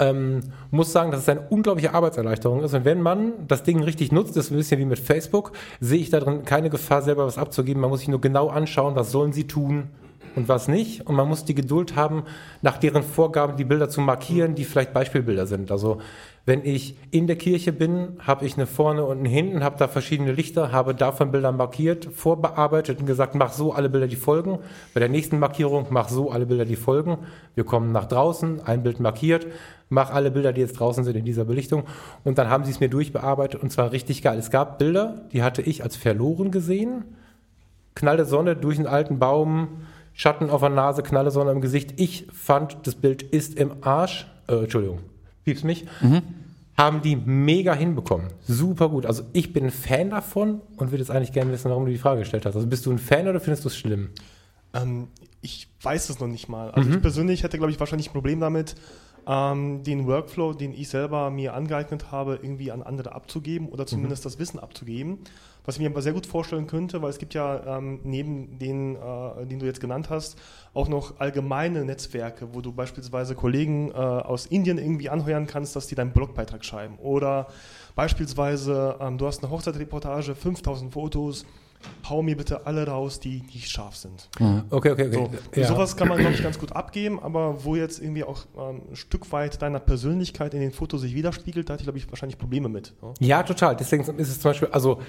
Ähm, muss sagen, dass es eine unglaubliche Arbeitserleichterung ist. Und wenn man das Ding richtig nutzt, ist ein bisschen wie mit Facebook, sehe ich darin keine Gefahr, selber was abzugeben. Man muss sich nur genau anschauen, was sollen sie tun und was nicht. Und man muss die Geduld haben, nach deren Vorgaben die Bilder zu markieren, die vielleicht Beispielbilder sind. Also wenn ich in der Kirche bin, habe ich eine vorne und eine hinten, habe da verschiedene Lichter, habe davon Bilder markiert, vorbearbeitet und gesagt, mach so alle Bilder, die folgen. Bei der nächsten Markierung mach so alle Bilder, die folgen. Wir kommen nach draußen, ein Bild markiert, mach alle Bilder, die jetzt draußen sind in dieser Belichtung. Und dann haben sie es mir durchbearbeitet und zwar richtig geil. Es gab Bilder, die hatte ich als verloren gesehen. Knalle Sonne durch einen alten Baum, Schatten auf der Nase, knalle Sonne im Gesicht. Ich fand, das Bild ist im Arsch. Äh, Entschuldigung, piepst mich. Haben die mega hinbekommen. Super gut. Also ich bin ein Fan davon und würde jetzt eigentlich gerne wissen, warum du die Frage gestellt hast. Also bist du ein Fan oder findest du es schlimm? Ähm, ich weiß es noch nicht mal. Also ich persönlich hätte, glaube ich, wahrscheinlich ein Problem damit, ähm, den Workflow, den ich selber mir angeeignet habe, irgendwie an andere abzugeben oder zumindest das Wissen abzugeben. Was ich mir aber sehr gut vorstellen könnte, weil es gibt ja ähm, neben den, äh, den du jetzt genannt hast, auch noch allgemeine Netzwerke, wo du beispielsweise Kollegen äh, aus Indien irgendwie anheuern kannst, dass die deinen Blogbeitrag schreiben. Oder beispielsweise, ähm, du hast eine Hochzeitreportage, 5000 Fotos, hau mir bitte alle raus, die nicht scharf sind. Okay, okay, okay. So, Ja. Sowas kann man, glaube ich, ganz gut abgeben, aber wo jetzt irgendwie auch ähm, ein Stück weit deiner Persönlichkeit in den Fotos sich widerspiegelt, da hatte ich, glaube ich, wahrscheinlich Probleme mit. Ja? Ja, total. Deswegen ist es zum Beispiel, also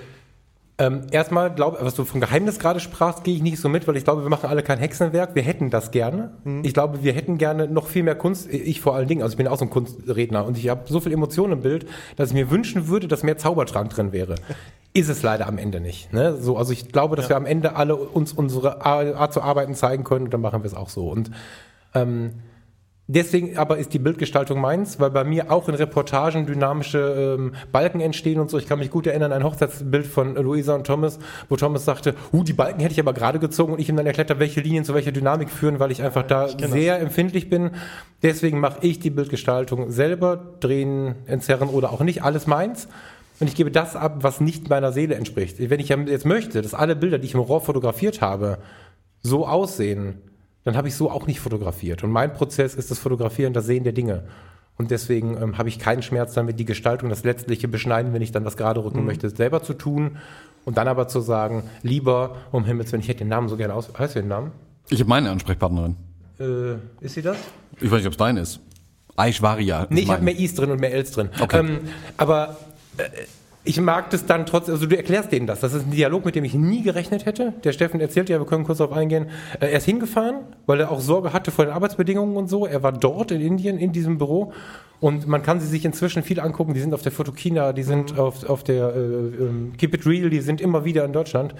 ähm, erstmal, glaube was du von Geheimnis gerade sprachst, gehe ich nicht so mit, weil ich glaube, wir machen alle kein Hexenwerk. Wir hätten das gerne. Ich glaube, wir hätten gerne noch viel mehr Kunst. Ich vor allen Dingen, also ich bin auch so ein Kunstredner und ich habe so viel Emotionen im Bild, dass ich mir wünschen würde, dass mehr Zaubertrank drin wäre. (laughs) Ist es leider am Ende nicht. Ne? So, also ich glaube, dass wir am Ende alle uns unsere Art zu arbeiten zeigen können und dann machen wir es auch so. Und ähm, Deswegen aber ist die Bildgestaltung meins, weil bei mir auch in Reportagen dynamische ähm, Balken entstehen und so. Ich kann mich gut erinnern an ein Hochzeitsbild von Luisa und Thomas, wo Thomas sagte, uh, die Balken hätte ich aber gerade gezogen und ich ihm dann erklärt habe, welche Linien zu welcher Dynamik führen, weil ich einfach da das. sehr empfindlich bin. Deswegen mache ich die Bildgestaltung selber, drehen, entzerren oder auch nicht, alles meins. Und ich gebe das ab, was nicht meiner Seele entspricht. Wenn ich jetzt möchte, dass alle Bilder, die ich im RAW fotografiert habe, so aussehen, dann habe ich so auch nicht fotografiert. Und mein Prozess ist das Fotografieren, das Sehen der Dinge. Und deswegen ähm, habe ich keinen Schmerz damit, die Gestaltung, das letztliche Beschneiden, wenn ich dann was gerade rücken möchte, selber zu tun. Und dann aber zu sagen, lieber, um Himmels Willen, ich hätte den Namen so gerne aus. Heißt du den Namen? Ich habe meine Ansprechpartnerin. Äh, ist sie das? Ich weiß nicht, ob es deine ist. Aishwarya. Nee, ich habe mehr Is drin und mehr Ls drin. Okay. Ähm, aber äh, ich mag das dann trotzdem, also du erklärst denen das. Das ist ein Dialog, mit dem ich nie gerechnet hätte. Der Steffen erzählt ja, wir können kurz darauf eingehen. Äh, er ist hingefahren, weil er auch Sorge hatte vor den Arbeitsbedingungen und so. Er war dort in Indien, in diesem Büro. Und man kann sie sich inzwischen viel angucken. Die sind auf der Fotokina, die sind auf, auf der äh, ähm, Keep It Real, die sind immer wieder in Deutschland.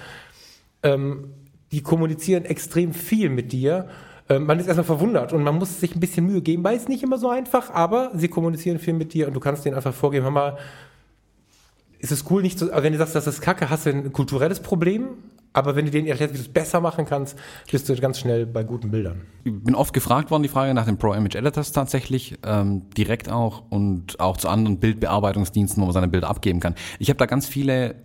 Ähm, die kommunizieren extrem viel mit dir. Ähm, man ist erstmal verwundert und man muss sich ein bisschen Mühe geben, weil es nicht immer so einfach, aber sie kommunizieren viel mit dir und du kannst denen einfach vorgeben, hör mal, ist es cool, nicht zu, wenn du sagst, das ist kacke, hast du ein kulturelles Problem, aber wenn du denen erklärst, wie du es besser machen kannst, bist du ganz schnell bei guten Bildern. Ich bin oft gefragt worden, die Frage nach den Pro Image Editors tatsächlich, ähm, direkt auch und auch zu anderen Bildbearbeitungsdiensten, wo man seine Bilder abgeben kann. Ich habe da ganz viele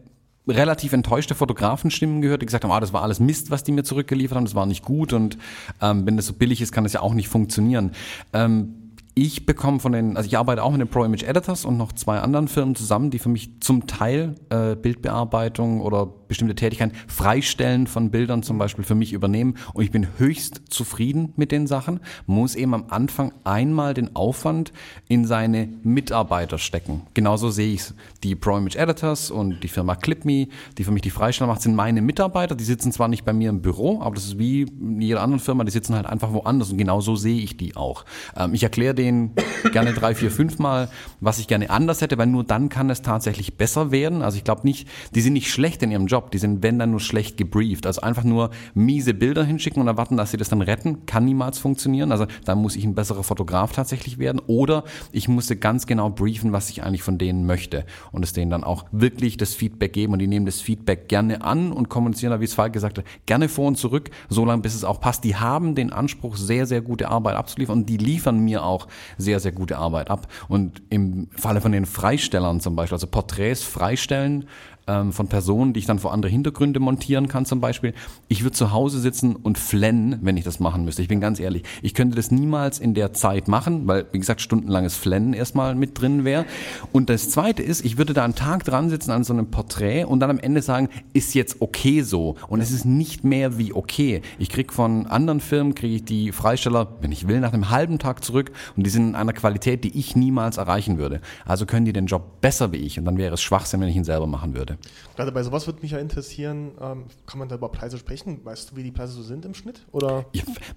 relativ enttäuschte Fotografenstimmen gehört, die gesagt haben, ah, das war alles Mist, was die mir zurückgeliefert haben, das war nicht gut und ähm, wenn das so billig ist, kann das ja auch nicht funktionieren. Ähm, ich bekomme von den, also ich arbeite auch mit den Pro Image Editors und noch zwei anderen Firmen zusammen, die für mich zum Teil äh, Bildbearbeitung oder bestimmte Tätigkeiten, Freistellen von Bildern zum Beispiel für mich übernehmen und ich bin höchst zufrieden mit den Sachen, muss eben am Anfang einmal den Aufwand in seine Mitarbeiter stecken. Genauso sehe ich es. Die Pro Image Editors und die Firma ClipMe, die für mich die Freistellung macht, sind meine Mitarbeiter. Die sitzen zwar nicht bei mir im Büro, aber das ist wie in jeder anderen Firma, die sitzen halt einfach woanders und genau so sehe ich die auch. Ähm, ich erkläre denen (coughs) gerne drei, vier, fünf Mal, was ich gerne anders hätte, weil nur dann kann es tatsächlich besser werden. Also ich glaube nicht, die sind nicht schlecht in ihrem Job, die sind, wenn dann nur schlecht gebrieft. Also einfach nur miese Bilder hinschicken und erwarten, dass sie das dann retten, kann niemals funktionieren. Also da muss ich ein besserer Fotograf tatsächlich werden oder ich musste ganz genau briefen, was ich eigentlich von denen möchte und es denen dann auch wirklich das Feedback geben und die nehmen das Feedback gerne an und kommunizieren da, wie es Falk gesagt hat, gerne vor und zurück, so lange bis es auch passt. Die haben den Anspruch, sehr, sehr gute Arbeit abzuliefern und die liefern mir auch sehr, sehr gute Arbeit ab. Und im Falle von den Freistellern zum Beispiel, also Porträts freistellen, ähm, von Personen, die ich dann vor andere Hintergründe montieren kann zum Beispiel. Ich würde zu Hause sitzen und flennen, wenn ich das machen müsste. Ich bin ganz ehrlich, ich könnte das niemals in der Zeit machen, weil, wie gesagt, stundenlanges Flennen erstmal mit drin wäre. Und das Zweite ist, ich würde da einen Tag dran sitzen an so einem Porträt und dann am Ende sagen, ist jetzt okay so. Und es ist nicht mehr wie okay. Ich krieg von anderen Firmen, kriege ich die Freisteller, wenn ich will, nach einem halben Tag zurück und die sind in einer Qualität, die ich niemals erreichen würde. Also können die den Job besser wie ich und dann wäre es Schwachsinn, wenn ich ihn selber machen würde. Gerade bei sowas würde mich ja interessieren, ähm, kann man da über Preise sprechen? Weißt du, wie die Preise so sind im Schnitt? Oder?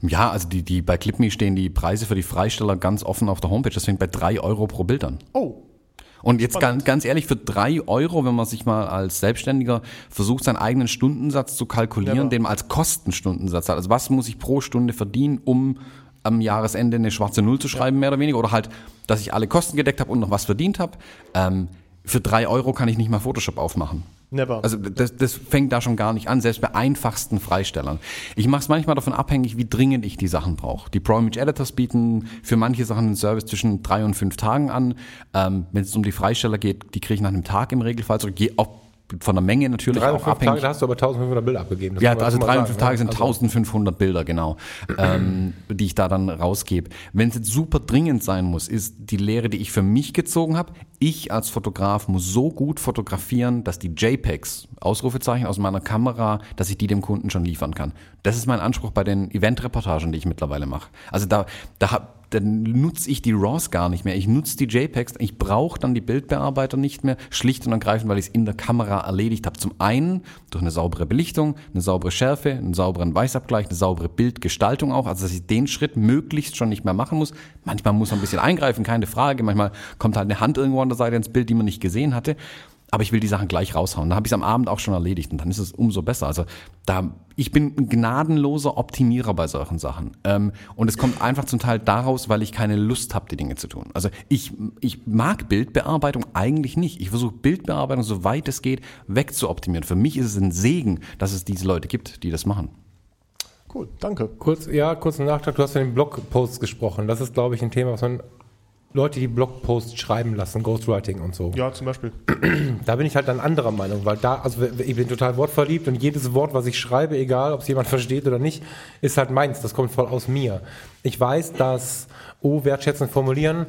Ja, also die, die bei ClipMe stehen die Preise für die Freisteller ganz offen auf der Homepage. Das fängt bei drei Euro pro Bild an. Oh, Und jetzt ganz, ganz ehrlich, für drei Euro, wenn man sich mal als Selbstständiger versucht, seinen eigenen Stundensatz zu kalkulieren, Never. den man als Kostenstundensatz hat. Also was muss ich pro Stunde verdienen, um am Jahresende eine schwarze Null zu schreiben, mehr oder weniger? Oder halt, dass ich alle Kosten gedeckt habe und noch was verdient habe. Ähm, für drei Euro kann ich nicht mal Photoshop aufmachen. never. Also das, das fängt da schon gar nicht an, selbst bei einfachsten Freistellern. Ich mache es manchmal davon abhängig, wie dringend ich die Sachen brauche. Die Pro Image Editors bieten für manche Sachen einen Service zwischen drei und fünf Tagen an. Ähm, Wenn es um die Freisteller geht, die kriege ich nach einem Tag im Regelfall zurück. Je- von der Menge natürlich Drei auch abhängig. Tage, da hast du aber 1500 Bilder abgegeben. Das Ja, also drei und fünf Tage ne? sind Also- 1500 Bilder, genau, ähm, die ich da dann rausgebe. Wenn es jetzt super dringend sein muss, ist die Lehre, die ich für mich gezogen habe. Ich als Fotograf muss so gut fotografieren, dass die JPEGs, Ausrufezeichen aus meiner Kamera, dass ich die dem Kunden schon liefern kann. Das ist mein Anspruch bei den Eventreportagen, die ich mittlerweile mache. Also da, da hab, dann nutze ich die RAWs gar nicht mehr. Ich nutze die JPEGs. Ich brauche dann die Bildbearbeiter nicht mehr, schlicht und ergreifend, weil ich es in der Kamera erledigt habe. Zum einen durch eine saubere Belichtung, eine saubere Schärfe, einen sauberen Weißabgleich, eine saubere Bildgestaltung auch. Also dass ich den Schritt möglichst schon nicht mehr machen muss. Manchmal muss man ein bisschen eingreifen, keine Frage. Manchmal kommt halt eine Hand irgendwo an der Seite ins Bild, die man nicht gesehen hatte. Aber ich will die Sachen gleich raushauen. Da habe ich es am Abend auch schon erledigt und dann ist es umso besser. Also da, ich bin ein gnadenloser Optimierer bei solchen Sachen. Ähm, und es kommt einfach zum Teil daraus, weil ich keine Lust habe, die Dinge zu tun. Also ich, ich mag Bildbearbeitung eigentlich nicht. Ich versuche Bildbearbeitung, soweit es geht, wegzuoptimieren. Für mich ist es ein Segen, dass es diese Leute gibt, die das machen. cool, danke. Kurz, ja, kurzen Nachtrag. Du hast von den Blogposts gesprochen. Das ist, glaube ich, ein Thema, was man Leute, die Blogposts schreiben lassen, Ghostwriting und so. Ja, zum Beispiel. (clears throat) Da bin ich halt dann anderer Meinung, weil da, also ich bin total wortverliebt und jedes Wort, was ich schreibe, egal ob es jemand (laughs) versteht oder nicht, ist halt meins. Das kommt voll aus mir. Ich weiß, dass, oh, wertschätzend formulieren,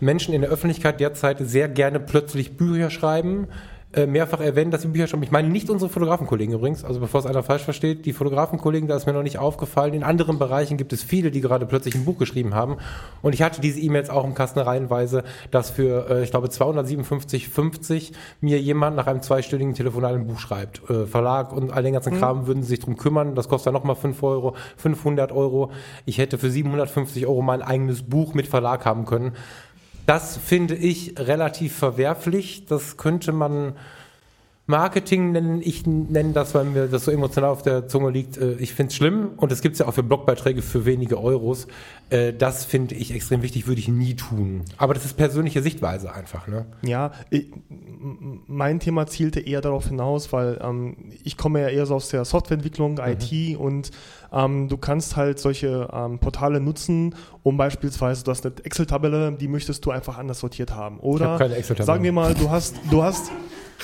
Menschen in der Öffentlichkeit derzeit sehr gerne plötzlich Bücher schreiben, äh, mehrfach erwähnen, dass sie Bücher schreiben. Ich meine nicht unsere Fotografenkollegen übrigens, also bevor es einer falsch versteht, die Fotografenkollegen, da ist mir noch nicht aufgefallen. In anderen Bereichen gibt es viele, die gerade plötzlich ein Buch geschrieben haben. Und ich hatte diese E-Mails auch im Kasten reihenweise, dass für, äh, ich glaube, 257,50 mir jemand nach einem zweistündigen Telefonat ein Buch schreibt. Äh, Verlag und all den ganzen Kram würden sich drum kümmern. Das kostet dann nochmal 5 Euro, 500 Euro. Ich hätte für 750 Euro mein eigenes Buch mit Verlag haben können. Das finde ich relativ verwerflich. Das könnte man Marketing nennen. Ich nenne das, weil mir das so emotional auf der Zunge liegt. äh, Ich finde es schlimm und es gibt es ja auch für Blogbeiträge für wenige Euros. Äh, Das finde ich extrem wichtig, würde ich nie tun. Aber das ist persönliche Sichtweise einfach. Ne? Ja, ich, m- mein Thema zielte eher darauf hinaus, weil ähm, ich komme ja eher so aus der Softwareentwicklung, IT und ähm, du kannst halt solche ähm, Portale nutzen, um beispielsweise, du hast eine Excel-Tabelle, die möchtest du einfach anders sortiert haben. Oder hab keine Excel-Tabelle. sagen wir mal, du hast, du hast,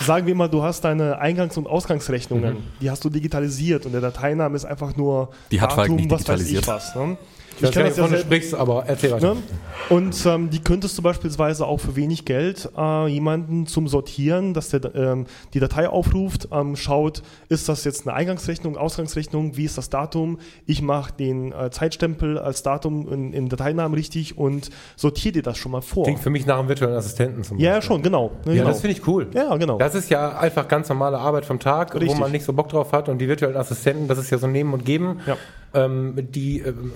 sagen wir mal, du hast deine Eingangs- und Ausgangsrechnungen, die hast du digitalisiert und der Dateiname ist einfach nur Die hat Falk nicht was weiß ich digitalisiert. was. Ne? Ich weiß gar nicht, ja wovon du sprichst, aber erzähl weiter. Ne? Und ähm, die könntest du beispielsweise auch für wenig Geld äh, jemanden zum Sortieren, dass der ähm, die Datei aufruft, ähm, schaut, ist das jetzt eine Eingangsrechnung, Ausgangsrechnung, wie ist das Datum? Ich mache den äh, Zeitstempel als Datum in, in Dateinamen richtig und sortiere dir das schon mal vor. Klingt für mich nach einem virtuellen Assistenten zum Ja, Beispiel. schon, genau. Ne, Ja, genau. das finde ich cool. Ja, genau. Das ist ja einfach ganz normale Arbeit vom Tag, wo Richtig. man nicht so Bock drauf hat. Und die virtuellen Assistenten, das ist ja so Nehmen und Geben. Ja. Ähm, die, ähm,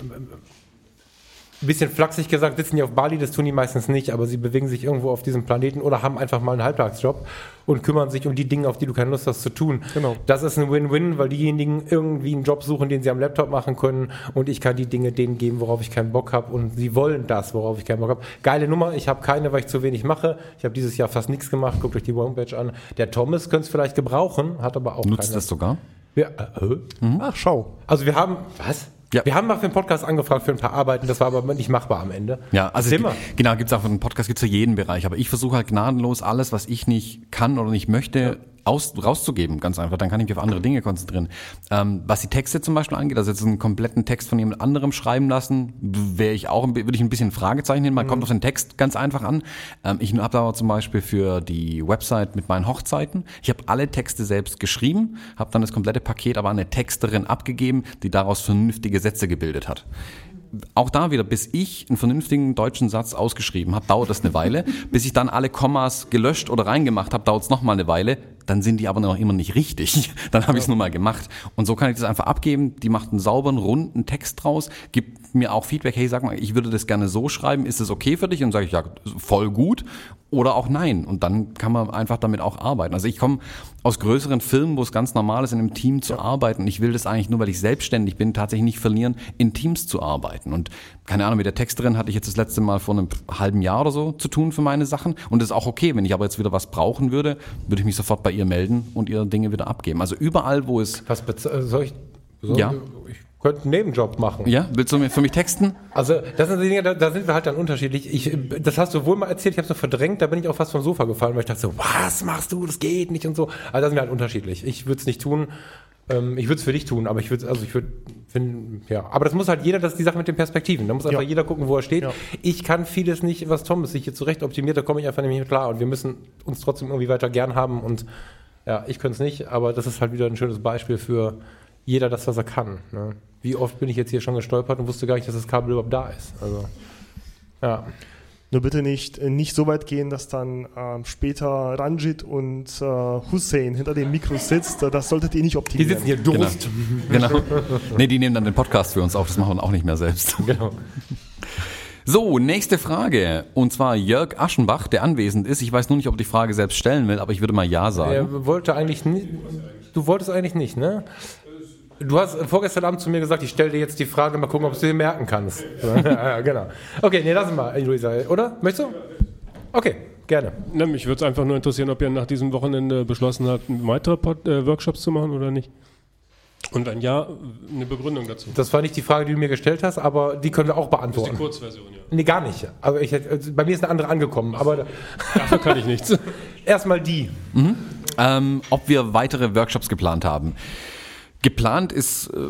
ein bisschen flachsig gesagt, sitzen die auf Bali, das tun die meistens nicht, aber sie bewegen sich irgendwo auf diesem Planeten oder haben einfach mal einen Halbtagsjob und kümmern sich um die Dinge, auf die du keine Lust hast zu tun. Genau. Das ist ein Win-Win, weil diejenigen irgendwie einen Job suchen, den sie am Laptop machen können und ich kann die Dinge denen geben, worauf ich keinen Bock habe und sie wollen das, worauf ich keinen Bock habe. Geile Nummer, ich habe keine, weil ich zu wenig mache. Ich habe dieses Jahr fast nichts gemacht, guckt euch die Homepage an. Der Thomas könnte es vielleicht gebrauchen, hat aber auch Nutzt keine. das sogar? Ja, äh, äh? Ach, schau. Also wir haben, was? Ja. Wir haben mal für den Podcast angefragt für ein paar Arbeiten, das war aber nicht machbar am Ende. Ja, also es, mal. genau, gibt's auch einen Podcast, gibt's für jeden Bereich. Aber ich versuche halt gnadenlos alles, was ich nicht kann oder nicht möchte, aus, rauszugeben, ganz einfach. Dann kann ich mich auf andere Dinge konzentrieren. Ähm, was die Texte zum Beispiel angeht, also jetzt einen kompletten Text von jemand anderem schreiben lassen, wäre ich auch, würde ich ein bisschen Fragezeichen hin. Man Mhm. kommt auf den Text ganz einfach an. Ähm, ich habe aber zum Beispiel für die Website mit meinen Hochzeiten, ich habe alle Texte selbst geschrieben, habe dann das komplette Paket aber an eine Texterin abgegeben, die daraus vernünftige Sätze gebildet hat auch da wieder, bis ich einen vernünftigen deutschen Satz ausgeschrieben habe, dauert das eine Weile. bis ich dann alle Kommas gelöscht oder reingemacht habe, dauert es noch mal eine Weile. Dann sind die aber noch immer nicht richtig. (laughs) Dann habe ich es nur mal gemacht. Und so kann ich das einfach abgeben. Die macht einen sauberen, runden Text draus, gibt mir auch Feedback, hey, sag mal, ich würde das gerne so schreiben, ist das okay für dich? Und sage ich, ja, voll gut. Oder auch nein. Und dann kann man einfach damit auch arbeiten. Also ich komme aus größeren Firmen, wo es ganz normal ist, in einem Team zu arbeiten. Und ich will das eigentlich nur, weil ich selbstständig bin, tatsächlich nicht verlieren, in Teams zu arbeiten. Und keine Ahnung, mit der Texterin hatte ich jetzt das letzte Mal vor einem halben Jahr oder so zu tun für meine Sachen. Und das ist auch okay. Wenn ich aber jetzt wieder was brauchen würde, würde ich mich sofort bei ihr melden und ihr Dinge wieder abgeben. Also überall, wo es, Was äh, soll ich? Soll Ja. Ich könnte einen Nebenjob machen. ja, willst du mir für mich texten? Also das sind die Dinge, da, da sind wir halt dann unterschiedlich. Ich, das hast du wohl mal erzählt, ich habe es nur verdrängt, da bin ich auch fast vom Sofa gefallen, weil ich dachte so, was machst du, das geht nicht und so. Also da sind wir halt unterschiedlich. Ich würde es nicht tun. Ähm, ich würde es für dich tun, aber ich würde, also ich würde finden, ja. Aber das muss halt jeder, das ist die Sache mit den Perspektiven. Da muss einfach Ja. jeder gucken, wo er steht. Ja. Ich kann vieles nicht, was Thomas sich hier zurecht optimiert, da komme ich einfach nicht klar. Und wir müssen uns trotzdem irgendwie weiter gern haben und ja, ich könnte es nicht, aber das ist halt wieder ein schönes Beispiel für jeder das, was er kann. Ne? Wie oft bin ich jetzt hier schon gestolpert und wusste gar nicht, dass das Kabel überhaupt da ist. Also, ja. Nur bitte nicht, äh, nicht so weit gehen, dass dann ähm, später Ranjit und äh, Hussein hinter dem Mikro sitzt. Das solltet ihr nicht Die optimieren. sitzen hier Durst. (laughs) Genau. Nee, die nehmen dann den Podcast für uns auf, das machen wir auch nicht mehr selbst. (laughs) Genau. So, nächste Frage. Und zwar Jörg Aschenbach, der anwesend ist. Ich weiß nur nicht, ob die Frage selbst stellen will, aber ich würde mal Ja sagen. Er wollte eigentlich nicht, du wolltest eigentlich nicht, ne? Du hast vorgestern Abend zu mir gesagt, ich stelle dir jetzt die Frage, mal gucken, ob du sie merken kannst. ja, (laughs) genau. Okay, nee, lass mal, Luisa, oder? Möchtest du? Okay, gerne. Na, mich würde es einfach nur interessieren, ob ihr nach diesem Wochenende beschlossen habt, weitere Pod äh, Workshops zu machen oder nicht. Und wenn ja, eine Begründung dazu. Das war nicht die Frage, die du mir gestellt hast, aber die können wir auch Das ist die beantworten. Kurzversion, ja. Nee, gar nicht. Also ich, also bei mir ist eine andere angekommen, aber Dafür kann ich nichts. (laughs) erstmal die. ähm, ob wir weitere Workshops geplant haben. Geplant ist äh,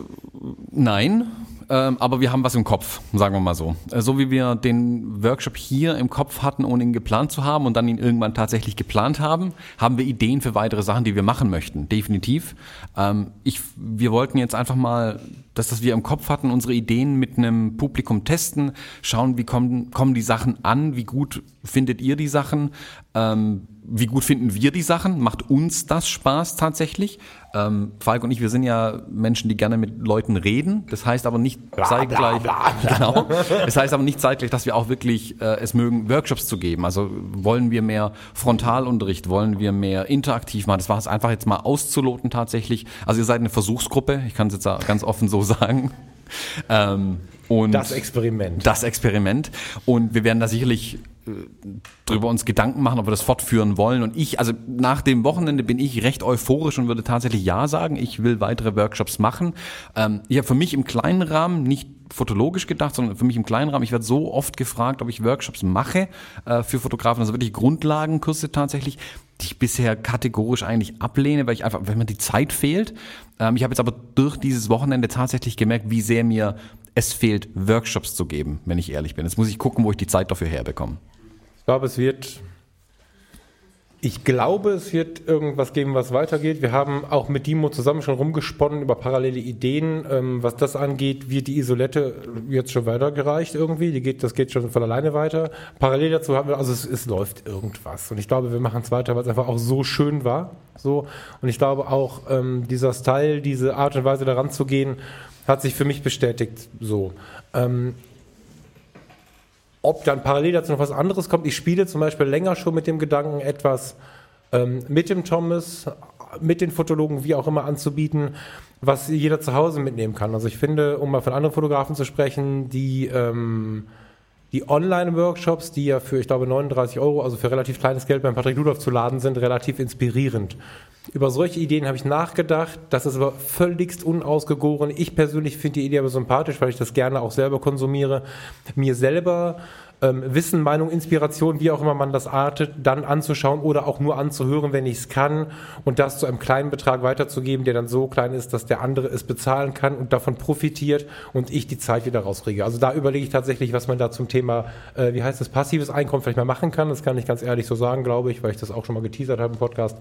nein, ähm, aber wir haben was im Kopf, sagen wir mal so. Äh, so wie wir den Workshop hier im Kopf hatten, ohne ihn geplant zu haben und dann ihn irgendwann tatsächlich geplant haben, haben wir Ideen für weitere Sachen, die wir machen möchten, definitiv. Ähm, ich, wir wollten jetzt einfach mal das, was wir im Kopf hatten, unsere Ideen mit einem Publikum testen, schauen, wie kommen, kommen die Sachen an, wie gut findet ihr die Sachen, ähm, wie gut finden wir die Sachen, macht uns das Spaß tatsächlich. Ähm, Falk und ich, wir sind ja Menschen, die gerne mit Leuten reden. Das heißt aber nicht zeitgleich, (laughs) genau. Das heißt aber nicht zeitgleich, dass wir auch wirklich äh, es mögen, Workshops zu geben. Also wollen wir mehr Frontalunterricht, wollen wir mehr interaktiv machen. Das war es einfach jetzt mal auszuloten tatsächlich. Also ihr seid eine Versuchsgruppe, ich kann es jetzt ganz offen so (laughs) sagen. Ähm, und Das Experiment. das Experiment. Und wir werden da sicherlich drüber uns Gedanken machen, ob wir das fortführen wollen. Und ich, also nach dem Wochenende bin ich recht euphorisch und würde tatsächlich Ja sagen. Ich will weitere Workshops machen. Ähm, ich habe für mich im kleinen Rahmen nicht fotologisch gedacht, sondern für mich im kleinen Rahmen. Ich werde so oft gefragt, ob ich Workshops mache äh, für Fotografen, also wirklich Grundlagenkurse tatsächlich, die ich bisher kategorisch eigentlich ablehne, weil ich einfach, wenn mir die Zeit fehlt. Ähm, ich habe jetzt aber durch dieses Wochenende tatsächlich gemerkt, wie sehr mir es fehlt, Workshops zu geben, wenn ich ehrlich bin. Jetzt muss ich gucken, wo ich die Zeit dafür herbekomme. Ich glaube, es wird. Ich glaube, es wird irgendwas geben, was weitergeht. Wir haben auch mit Dimo zusammen schon rumgesponnen über parallele Ideen. Ähm, was das angeht, wird die Isolette jetzt schon weitergereicht irgendwie. Die geht, das geht schon von alleine weiter. Parallel dazu haben wir, also es, es läuft irgendwas. Und ich glaube, wir machen es weiter, weil es einfach auch so schön war. So. Und ich glaube auch, ähm, dieser Style, diese Art und Weise daran zu gehen, hat sich für mich bestätigt. So. Ähm, ob dann parallel dazu noch was anderes kommt. Ich spiele zum Beispiel länger schon mit dem Gedanken, etwas ähm, mit dem Thomas, mit den Fotologen, wie auch immer, anzubieten, was jeder zu Hause mitnehmen kann. Also ich finde, um mal von anderen Fotografen zu sprechen, die, ähm, die Online-Workshops, die ja für, ich glaube, 39 Euro, also für relativ kleines Geld beim Patrick Ludolf zu laden sind, relativ inspirierend. Über solche Ideen habe ich nachgedacht. Das ist aber völligst unausgegoren. Ich persönlich finde die Idee aber sympathisch, weil ich das gerne auch selber konsumiere. Mir selber ähm, Wissen, Meinung, Inspiration, wie auch immer man das artet, dann anzuschauen oder auch nur anzuhören, wenn ich es kann und das zu einem kleinen Betrag weiterzugeben, der dann so klein ist, dass der andere es bezahlen kann und davon profitiert und ich die Zeit wieder rauskriege. Also da überlege ich tatsächlich, was man da zum Thema, äh, wie heißt das, passives Einkommen vielleicht mal machen kann. Das kann ich ganz ehrlich so sagen, glaube ich, weil ich das auch schon mal geteasert habe im Podcast.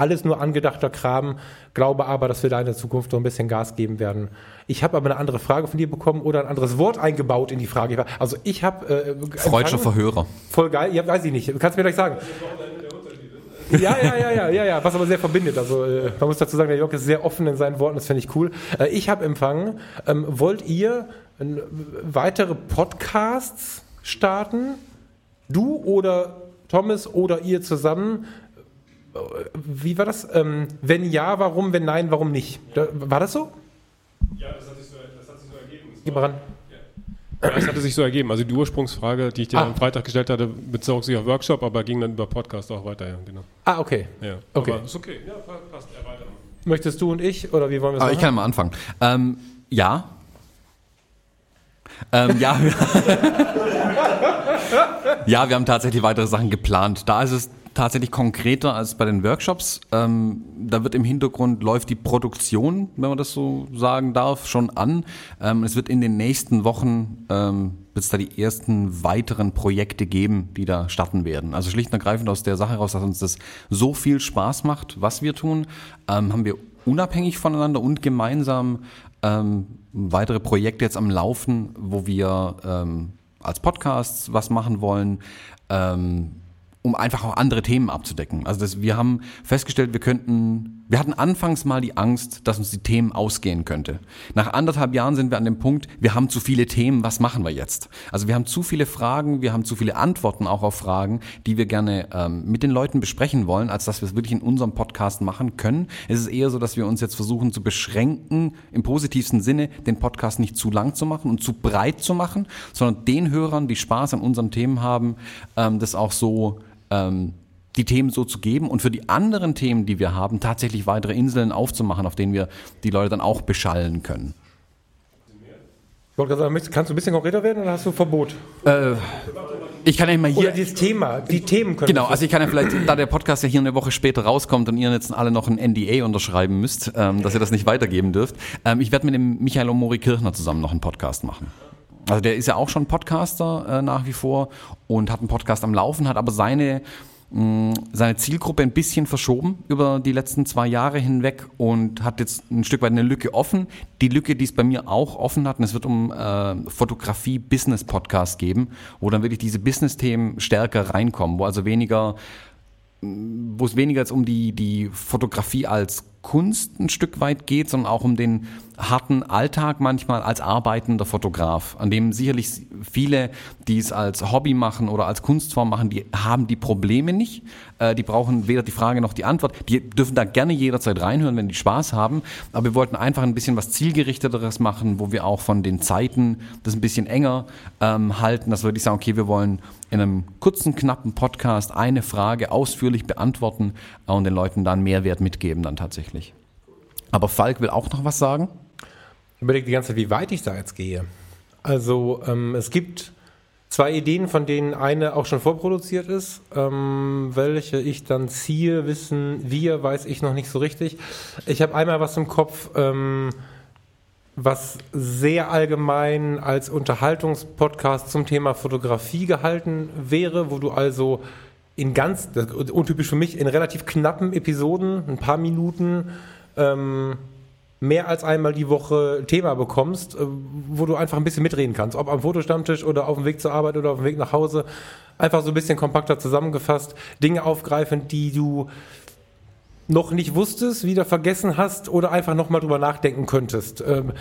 Alles nur angedachter Kram, glaube aber, dass wir da in der Zukunft noch ein bisschen Gas geben werden. Ich habe aber eine andere Frage von dir bekommen oder ein anderes Wort eingebaut in die Frage. Also ich habe... Äh, Freudscher Verhörer. Voll geil, ja, weiß ich nicht. Kannst du mir gleich sagen. ja, ja, ja, ja, ja, ja, was aber sehr verbindet. Also äh, man muss dazu sagen, der Jörg ist sehr offen in seinen Worten, das finde ich cool. Äh, ich habe empfangen, ähm, wollt ihr äh, weitere Podcasts starten? Du oder Thomas oder ihr zusammen wie war das? Ähm, wenn ja, warum? Wenn nein, warum nicht? Da, war das so? Ja, das hat sich so, das hat sich so ergeben. Geh mal ran. Ja, das hatte sich so ergeben. Also die Ursprungsfrage, die ich dir Ah. am Freitag gestellt hatte, bezog sich auf Workshop, aber ging dann über Podcast auch weiter, ja, genau. Ah, okay. Ja. Okay. Aber ist okay. Ja, passt. Erweitern. Möchtest du und ich oder wie wollen wir es Aber ich machen? kann mal anfangen. Ähm, ja. Ähm, ja, wir (laughs) ja, wir haben tatsächlich weitere Sachen geplant. Da ist es tatsächlich konkreter als bei den Workshops. Ähm, da wird im Hintergrund läuft die Produktion, wenn man das so sagen darf, schon an. Ähm, es wird in den nächsten Wochen ähm, wird es da die ersten weiteren Projekte geben, die da starten werden. Also schlicht und ergreifend aus der Sache heraus, dass uns das so viel Spaß macht, was wir tun, ähm, haben wir unabhängig voneinander und gemeinsam ähm, weitere Projekte jetzt am Laufen, wo wir ähm, als Podcasts was machen wollen, ähm, um einfach auch andere Themen abzudecken. Also das, wir haben festgestellt, wir könnten, wir hatten anfangs mal die Angst, dass uns die Themen ausgehen könnte. Nach anderthalb Jahren sind wir an dem Punkt, wir haben zu viele Themen, was machen wir jetzt? Also wir haben zu viele Fragen, wir haben zu viele Antworten auch auf Fragen, die wir gerne ähm, mit den Leuten besprechen wollen, als dass wir es wirklich in unserem Podcast machen können. Es ist eher so, dass wir uns jetzt versuchen zu beschränken, im positivsten Sinne, den Podcast nicht zu lang zu machen und zu breit zu machen, sondern den Hörern, die Spaß an unseren Themen haben, ähm, das auch so ähm, die Themen so zu geben und für die anderen Themen, die wir haben, tatsächlich weitere Inseln aufzumachen, auf denen wir die Leute dann auch beschallen können. Ich wollte gerade sagen, kannst du ein bisschen konkreter werden oder hast du Verbot? Äh, ich kann ja mal Oder hier. dieses Thema, die Themen können Genau, also ich kann ja vielleicht, da der Podcast ja hier eine Woche später rauskommt und ihr jetzt alle noch ein NDA unterschreiben müsst, ähm, dass ihr das nicht weitergeben dürft, ähm, ich werde mit dem Michael Omori Kirchner zusammen noch einen Podcast machen. Also der ist ja auch schon Podcaster äh, nach wie vor und hat einen Podcast am Laufen, hat aber seine seine Zielgruppe ein bisschen verschoben über die letzten zwei Jahre hinweg und hat jetzt ein Stück weit eine Lücke offen. Die Lücke, die es bei mir auch offen hat, und es wird um äh, Fotografie-Business-Podcast geben, wo dann wirklich diese Business-Themen stärker reinkommen, wo also weniger wo es weniger jetzt um die, die Fotografie als Kunst ein Stück weit geht, sondern auch um den harten Alltag manchmal als arbeitender Fotograf, an dem sicherlich viele, die es als Hobby machen oder als Kunstform machen, die haben die Probleme nicht. Äh, die brauchen weder die Frage noch die Antwort. Die dürfen da gerne jederzeit reinhören, wenn die Spaß haben. Aber wir wollten einfach ein bisschen was zielgerichteteres machen, wo wir auch von den Zeiten das ein bisschen enger ähm, halten, dass wir wirklich sagen, okay, wir wollen in einem kurzen, knappen Podcast eine Frage ausführlich beantworten und den Leuten dann Mehrwert mitgeben dann tatsächlich. Aber Falk will auch noch was sagen. Ich überlege die ganze Zeit, wie weit ich da jetzt gehe. Also ähm, es gibt zwei Ideen, von denen eine auch schon vorproduziert ist. Ähm, welche ich dann ziehe, wissen wir, weiß ich noch nicht so richtig. Ich habe einmal was im Kopf, ähm, was sehr allgemein als Unterhaltungspodcast zum Thema Fotografie gehalten wäre, wo du also in ganz, untypisch für mich, in relativ knappen Episoden, ein paar Minuten, ähm, mehr als einmal die Woche Thema bekommst, äh, wo du einfach ein bisschen mitreden kannst. Ob am Fotostammtisch oder auf dem Weg zur Arbeit oder auf dem Weg nach Hause. Einfach so ein bisschen kompakter zusammengefasst. Dinge aufgreifen, die du noch nicht wusstest, wieder vergessen hast oder einfach nochmal drüber nachdenken könntest. Ähm,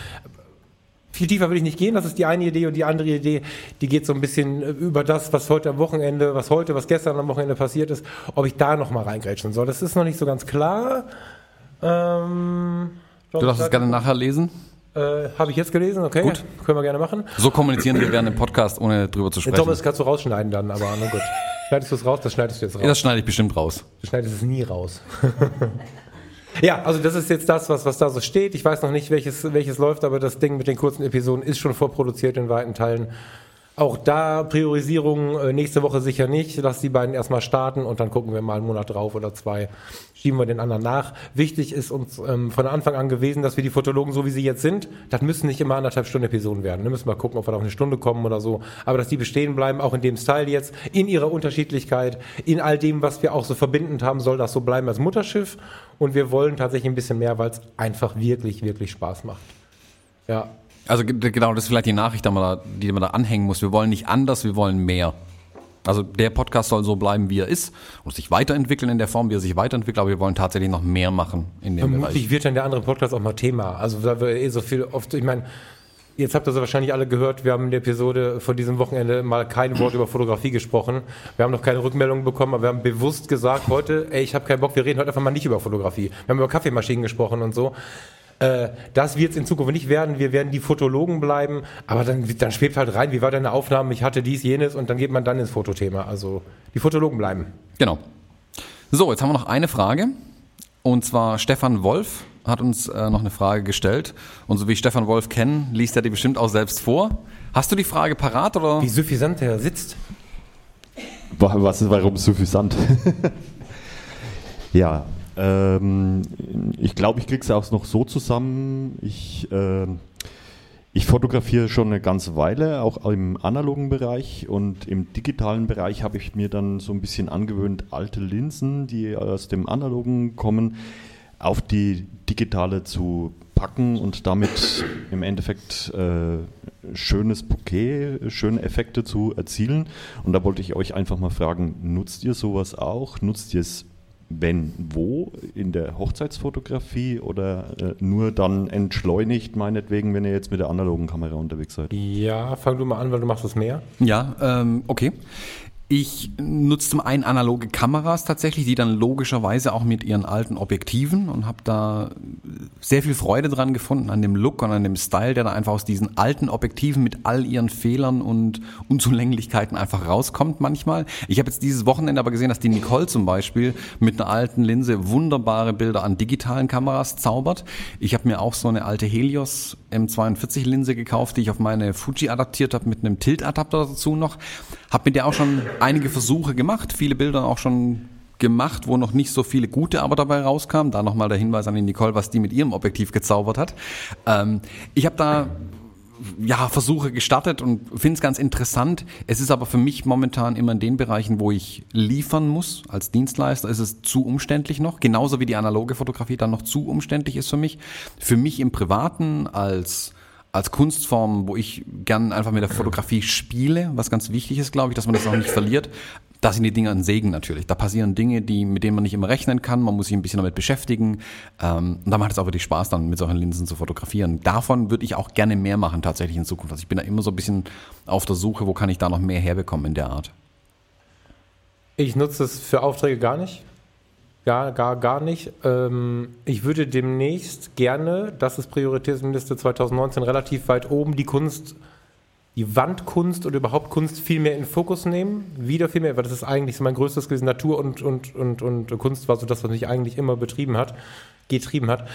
viel tiefer will ich nicht gehen, das ist die eine Idee und die andere Idee, die geht so ein bisschen äh, über das, was heute am Wochenende, was heute, was gestern am Wochenende passiert ist, ob ich da nochmal reingrätschen soll. Das ist noch nicht so ganz klar. Ähm, Du darfst es gerne nachher lesen. Äh, Habe ich jetzt gelesen, okay. Gut. Können wir gerne machen. So kommunizieren wir während dem Podcast, ohne drüber zu sprechen. Thomas kannst du rausschneiden dann, aber na gut. Schneidest du es raus, das schneidest du jetzt raus. Das schneide ich bestimmt raus. Du schneidest es nie raus. (laughs) ja, also das ist jetzt das, was, was da so steht. Ich weiß noch nicht, welches, welches läuft, aber das Ding mit den kurzen Episoden ist schon vorproduziert in weiten Teilen. Auch da Priorisierung äh, nächste Woche sicher nicht. Lass die beiden erstmal starten und dann gucken wir mal einen Monat drauf oder zwei. Schieben wir den anderen nach. Wichtig ist uns ähm, von Anfang an gewesen, dass wir die Fotologen, so wie sie jetzt sind, das müssen nicht immer anderthalb Stunden Episoden werden. Wir müssen mal gucken, ob wir da auf eine Stunde kommen oder so. Aber dass die bestehen bleiben, auch in dem Style jetzt, in ihrer Unterschiedlichkeit, in all dem, was wir auch so verbindend haben, soll das so bleiben als Mutterschiff. Und wir wollen tatsächlich ein bisschen mehr, weil es einfach wirklich, wirklich Spaß macht. Ja, Also ge- genau, das ist vielleicht die Nachricht, die man da anhängen muss. Wir wollen nicht anders, wir wollen mehr. Also der Podcast soll so bleiben, wie er ist und sich weiterentwickeln in der Form, wie er sich weiterentwickelt, aber wir wollen tatsächlich noch mehr machen in dem Vermutlich Bereich. wird dann der andere Podcast auch mal Thema. Also da wir eh so viel oft, ich meine, jetzt habt ihr so wahrscheinlich alle gehört, wir haben in der Episode von diesem Wochenende mal kein Wort über Fotografie gesprochen. Wir haben noch keine Rückmeldung bekommen, aber wir haben bewusst gesagt, heute, ey, ich habe keinen Bock, wir reden heute einfach mal nicht über Fotografie. Wir haben über Kaffeemaschinen gesprochen und so. Äh, das wird es in Zukunft nicht werden. Wir werden die Fotologen bleiben, aber dann, dann schwebt halt rein, wie war deine Aufnahme, ich hatte dies, jenes und dann geht man dann ins Fotothema. Also die Fotologen bleiben. Genau. So, jetzt haben wir noch eine Frage. Und zwar Stefan Wolf hat uns äh, noch eine Frage gestellt. Und so wie ich Stefan Wolf kenne, liest er die bestimmt auch selbst vor. Hast du die Frage parat oder? Wie suffisant der sitzt. Wa- Was ist, warum suffisant? (laughs) ja, ähm, ich glaube, ich kriege es auch noch so zusammen. Ich, ähm, ich fotografiere schon eine ganze Weile, auch im analogen Bereich und im digitalen Bereich habe ich mir dann so ein bisschen angewöhnt, alte Linsen, die aus dem analogen kommen, auf die digitale zu packen und damit im Endeffekt äh, schönes Bouquet, schöne Effekte zu erzielen. Und da wollte ich euch einfach mal fragen, nutzt ihr sowas auch? Nutzt ihr es, wenn, wo? In der Hochzeitsfotografie oder äh, nur dann entschleunigt, meinetwegen, wenn ihr jetzt mit der analogen Kamera unterwegs seid? Ja, fang du mal an, weil du machst es mehr. Ja, ähm, okay. Ich nutze zum einen analoge Kameras tatsächlich, die dann logischerweise auch mit ihren alten Objektiven und habe da sehr viel Freude dran gefunden an dem Look und an dem Style, der da einfach aus diesen alten Objektiven mit all ihren Fehlern und Unzulänglichkeiten einfach rauskommt manchmal. Ich habe jetzt dieses Wochenende aber gesehen, dass die Nicole zum Beispiel mit einer alten Linse wunderbare Bilder an digitalen Kameras zaubert. Ich habe mir auch so eine alte Helios M42 Linse gekauft, die ich auf meine Fuji adaptiert habe mit einem Tilt-Adapter dazu noch. Habe mit der auch schon einige Versuche gemacht, viele Bilder auch schon gemacht, wo noch nicht so viele gute aber dabei rauskamen. Da nochmal der Hinweis an die Nicole, was die mit ihrem Objektiv gezaubert hat. Ähm, ich habe da ja, Versuche gestartet und finde es ganz interessant. Es ist aber für mich momentan immer in den Bereichen, wo ich liefern muss als Dienstleister, ist es zu umständlich noch. Genauso wie die analoge Fotografie dann noch zu umständlich ist für mich. Für mich im Privaten als als Kunstform, wo ich gern einfach mit der Fotografie spiele, was ganz wichtig ist, glaube ich, dass man das auch nicht verliert. Da sind die Dinge ein Segen natürlich. Da passieren Dinge, die, mit denen man nicht immer rechnen kann. Man muss sich ein bisschen damit beschäftigen. Ähm, und da macht es auch wirklich Spaß, dann mit solchen Linsen zu fotografieren. Davon würde ich auch gerne mehr machen tatsächlich in Zukunft. Also ich bin da immer so ein bisschen auf der Suche, wo kann ich da noch mehr herbekommen in der Art. Ich nutze es für Aufträge gar nicht. Gar, gar, gar nicht. Ähm, ich würde demnächst gerne, das ist Prioritätenliste 2019, relativ weit oben die Kunst, die Wandkunst oder überhaupt Kunst viel mehr in Fokus nehmen. Wieder viel mehr, weil das ist eigentlich so mein größtes gewesen. Natur und, und, und, und Kunst war so das, was mich eigentlich immer betrieben hat, getrieben hat.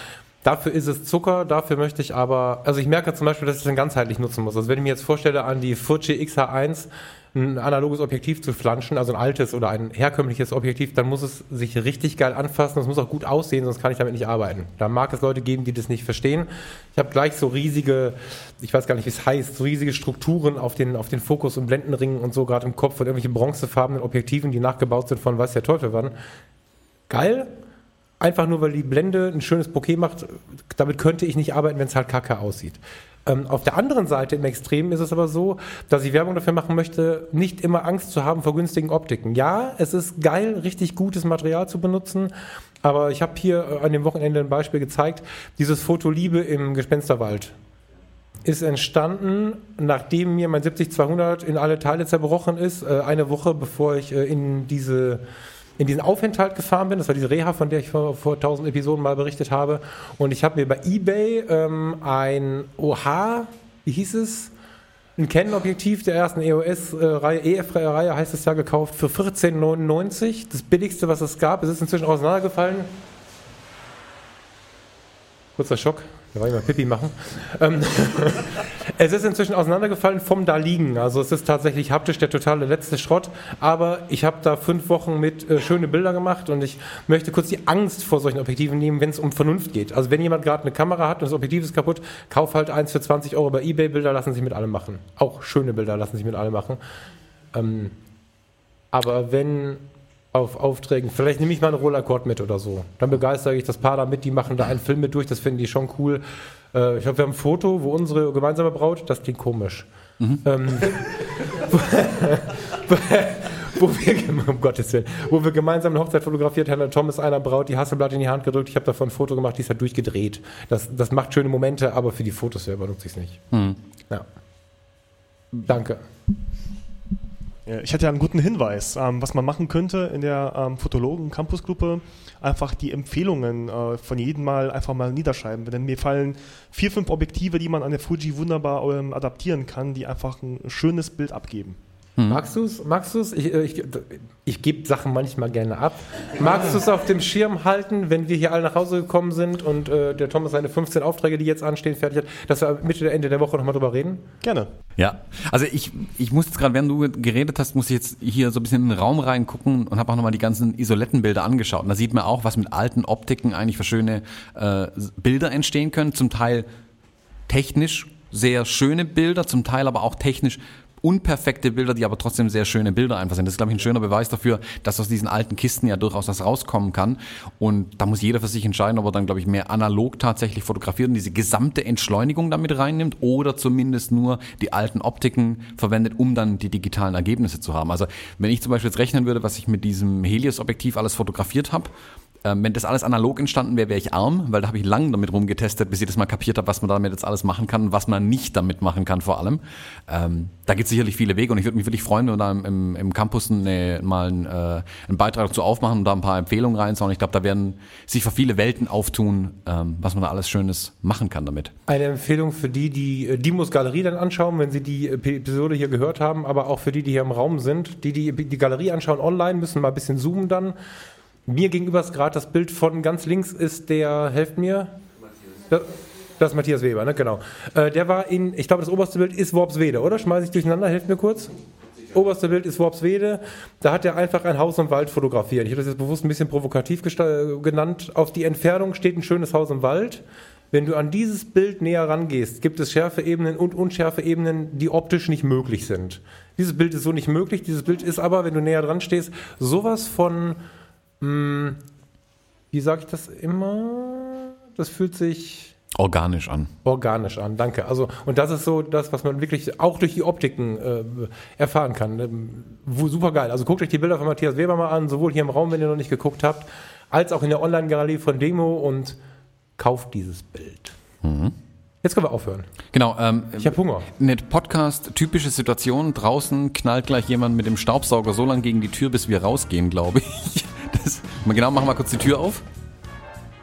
Dafür ist es Zucker, dafür möchte ich aber, also ich merke zum Beispiel, dass ich es dann ganzheitlich nutzen muss. Also wenn ich mir jetzt vorstelle, an die Fuji XH1 ein analoges Objektiv zu flanschen, also ein altes oder ein herkömmliches Objektiv, dann muss es sich richtig geil anfassen, es muss auch gut aussehen, sonst kann ich damit nicht arbeiten. Da mag es Leute geben, die das nicht verstehen. Ich habe gleich so riesige, ich weiß gar nicht, wie es heißt, so riesige Strukturen auf den, auf den Fokus- und Blendenringen und so gerade im Kopf von irgendwelchen bronzefarbenen Objektiven, die nachgebaut sind von weiß der Teufel wann. Geil, einfach nur weil die Blende ein schönes Bouquet macht, damit könnte ich nicht arbeiten, wenn es halt kacke aussieht. Ähm, auf der anderen Seite im Extrem ist es aber so, dass ich Werbung dafür machen möchte, nicht immer Angst zu haben vor günstigen Optiken. Ja, es ist geil, richtig gutes Material zu benutzen, aber ich habe hier äh, an dem Wochenende ein Beispiel gezeigt, dieses Foto Liebe im Gespensterwald ist entstanden, nachdem mir mein 70-200 in alle Teile zerbrochen ist, äh, eine Woche bevor ich äh, in diese in diesen Aufenthalt gefahren bin. Das war diese Reha, von der ich vor, vor 1000 Episoden mal berichtet habe. Und ich habe mir bei eBay ähm, ein OH, wie hieß es? Ein Canon-Objektiv der ersten EOS-Reihe, EF-Reihe heißt es ja, gekauft für 14,99. Das billigste, was es gab. Es ist inzwischen auseinandergefallen. Kurzer Schock. Da war ich mal Pipi machen. Ähm, (laughs) es ist inzwischen auseinandergefallen vom da liegen. Also es ist tatsächlich haptisch der totale letzte Schrott. Aber ich habe da fünf Wochen mit äh, schöne Bilder gemacht und ich möchte kurz die Angst vor solchen Objektiven nehmen, wenn es um Vernunft geht. Also wenn jemand gerade eine Kamera hat und das Objektiv ist kaputt, kauf halt eins für 20 Euro bei eBay. Bilder lassen sich mit allem machen. Auch schöne Bilder lassen sich mit allem machen. Ähm, aber wenn auf Aufträgen. Vielleicht nehme ich mal einen Rollakkord mit oder so. Dann begeistere ich das Paar da mit, die machen da einen Film mit durch, das finden die schon cool. Äh, ich glaube, wir haben ein Foto, wo unsere gemeinsame Braut, das klingt komisch. Mhm. Ähm, wo, (laughs) wo, wir, um Gottes Willen, wo wir gemeinsam eine Hochzeit fotografiert haben, Tom ist einer Braut, die Hasselblatt in die Hand gedrückt, ich habe davon ein Foto gemacht, die ist halt durchgedreht. Das, das macht schöne Momente, aber für die Fotos selber nutze ich es nicht. Mhm. Ja. Danke. Ich hatte ja einen guten Hinweis, ähm, was man machen könnte in der ähm, Fotologen Campusgruppe, einfach die Empfehlungen äh, von jedem Mal einfach mal niederschreiben. Denn mir fallen vier, fünf Objektive, die man an der Fuji wunderbar ähm, adaptieren kann, die einfach ein schönes Bild abgeben. Hm. Magst du es? Magst du es? Ich, äh, ich, ich gebe Sachen manchmal gerne ab. Magst du es auf dem Schirm halten, wenn wir hier alle nach Hause gekommen sind und äh, der Thomas seine 15 Aufträge, die jetzt anstehen, fertig hat, dass wir Mitte der Ende der Woche nochmal drüber reden? Gerne. Ja, also ich, ich muss jetzt gerade, während du geredet hast, muss ich jetzt hier so ein bisschen in den Raum reingucken und habe auch nochmal die ganzen Isolettenbilder angeschaut. Und da sieht man auch, was mit alten Optiken eigentlich für schöne äh, Bilder entstehen können. Zum Teil technisch sehr schöne Bilder, zum Teil aber auch technisch unperfekte Bilder, die aber trotzdem sehr schöne Bilder einfach sind. Das ist, glaube ich, ein schöner Beweis dafür, dass aus diesen alten Kisten ja durchaus was rauskommen kann. Und da muss jeder für sich entscheiden, ob er dann, glaube ich, mehr analog tatsächlich fotografiert und diese gesamte Entschleunigung damit reinnimmt oder zumindest nur die alten Optiken verwendet, um dann die digitalen Ergebnisse zu haben. Also wenn ich zum Beispiel jetzt rechnen würde, was ich mit diesem Helios-Objektiv alles fotografiert habe, ähm, wenn das alles analog entstanden wäre, wäre ich arm, weil da habe ich lange damit rumgetestet, bis ich das mal kapiert habe, was man damit jetzt alles machen kann und was man nicht damit machen kann vor allem. Ähm, da gibt es sicherlich viele Wege und ich würde mich wirklich freuen, wenn wir da im, im Campus eine, mal einen, äh, einen Beitrag dazu aufmachen und da ein paar Empfehlungen reinsauen. Ich glaube, da werden sich für viele Welten auftun, ähm, was man da alles Schönes machen kann damit. Eine Empfehlung für die, die äh, Dimos Galerie dann anschauen, wenn sie die Episode hier gehört haben, aber auch für die, die hier im Raum sind, die die, die Galerie anschauen online, müssen mal ein bisschen zoomen dann mir gegenüber ist gerade das Bild von ganz links ist der, helft mir. Das, das ist Matthias Weber, ne? Genau. Äh, der war in, ich glaube, das oberste Bild ist Worpswede, oder? Schmeiße ich durcheinander, helft mir kurz. Oberste Bild ist Worpswede. Da hat er einfach ein Haus im Wald fotografiert. Ich habe das jetzt bewusst ein bisschen provokativ genannt. Auf die Entfernung steht ein schönes Haus im Wald. Wenn du an dieses Bild näher rangehst, gibt es Schärfeebenen und Unschärfeebenen, die optisch nicht möglich sind. Dieses Bild ist so nicht möglich. Dieses Bild ist aber, wenn du näher dran stehst, sowas von hm, wie sage ich das immer? Das fühlt sich organisch an. Organisch an, danke. Also und das ist so das, was man wirklich auch durch die Optiken äh, erfahren kann. Ähm, super geil. Also guckt euch die Bilder von Matthias Weber mal an, sowohl hier im Raum, wenn ihr noch nicht geguckt habt, als auch in der Online-Galerie von Demo und kauft dieses Bild. Mhm. Jetzt können wir aufhören. Genau. Ähm, ich habe Hunger. Eine Podcast-typische Situation. Draußen knallt gleich jemand mit dem Staubsauger so lange gegen die Tür, bis wir rausgehen, glaube ich. (laughs) Das, genau, machen wir kurz die Tür auf.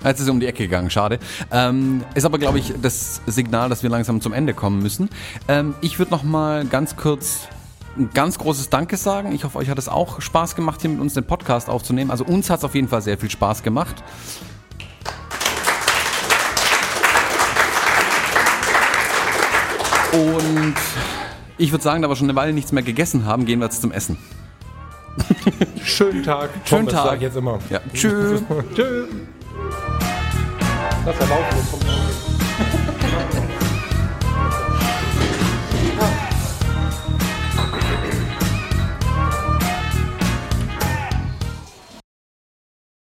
Jetzt ist er um die Ecke gegangen, schade. Ähm, ist aber, glaube ich, das Signal, dass wir langsam zum Ende kommen müssen. Ähm, ich würde noch mal ganz kurz ein ganz großes Danke sagen. Ich hoffe, euch hat es auch Spaß gemacht, hier mit uns den Podcast aufzunehmen. Also uns hat es auf jeden Fall sehr viel Spaß gemacht. Und ich würde sagen, da wir schon eine Weile nichts mehr gegessen haben, gehen wir jetzt zum Essen. Schönen Tag. Schönen Tag. Sag ich jetzt immer. Ja. Tschüss. (laughs) Tschö. Lass ja laufen. jetzt kommt-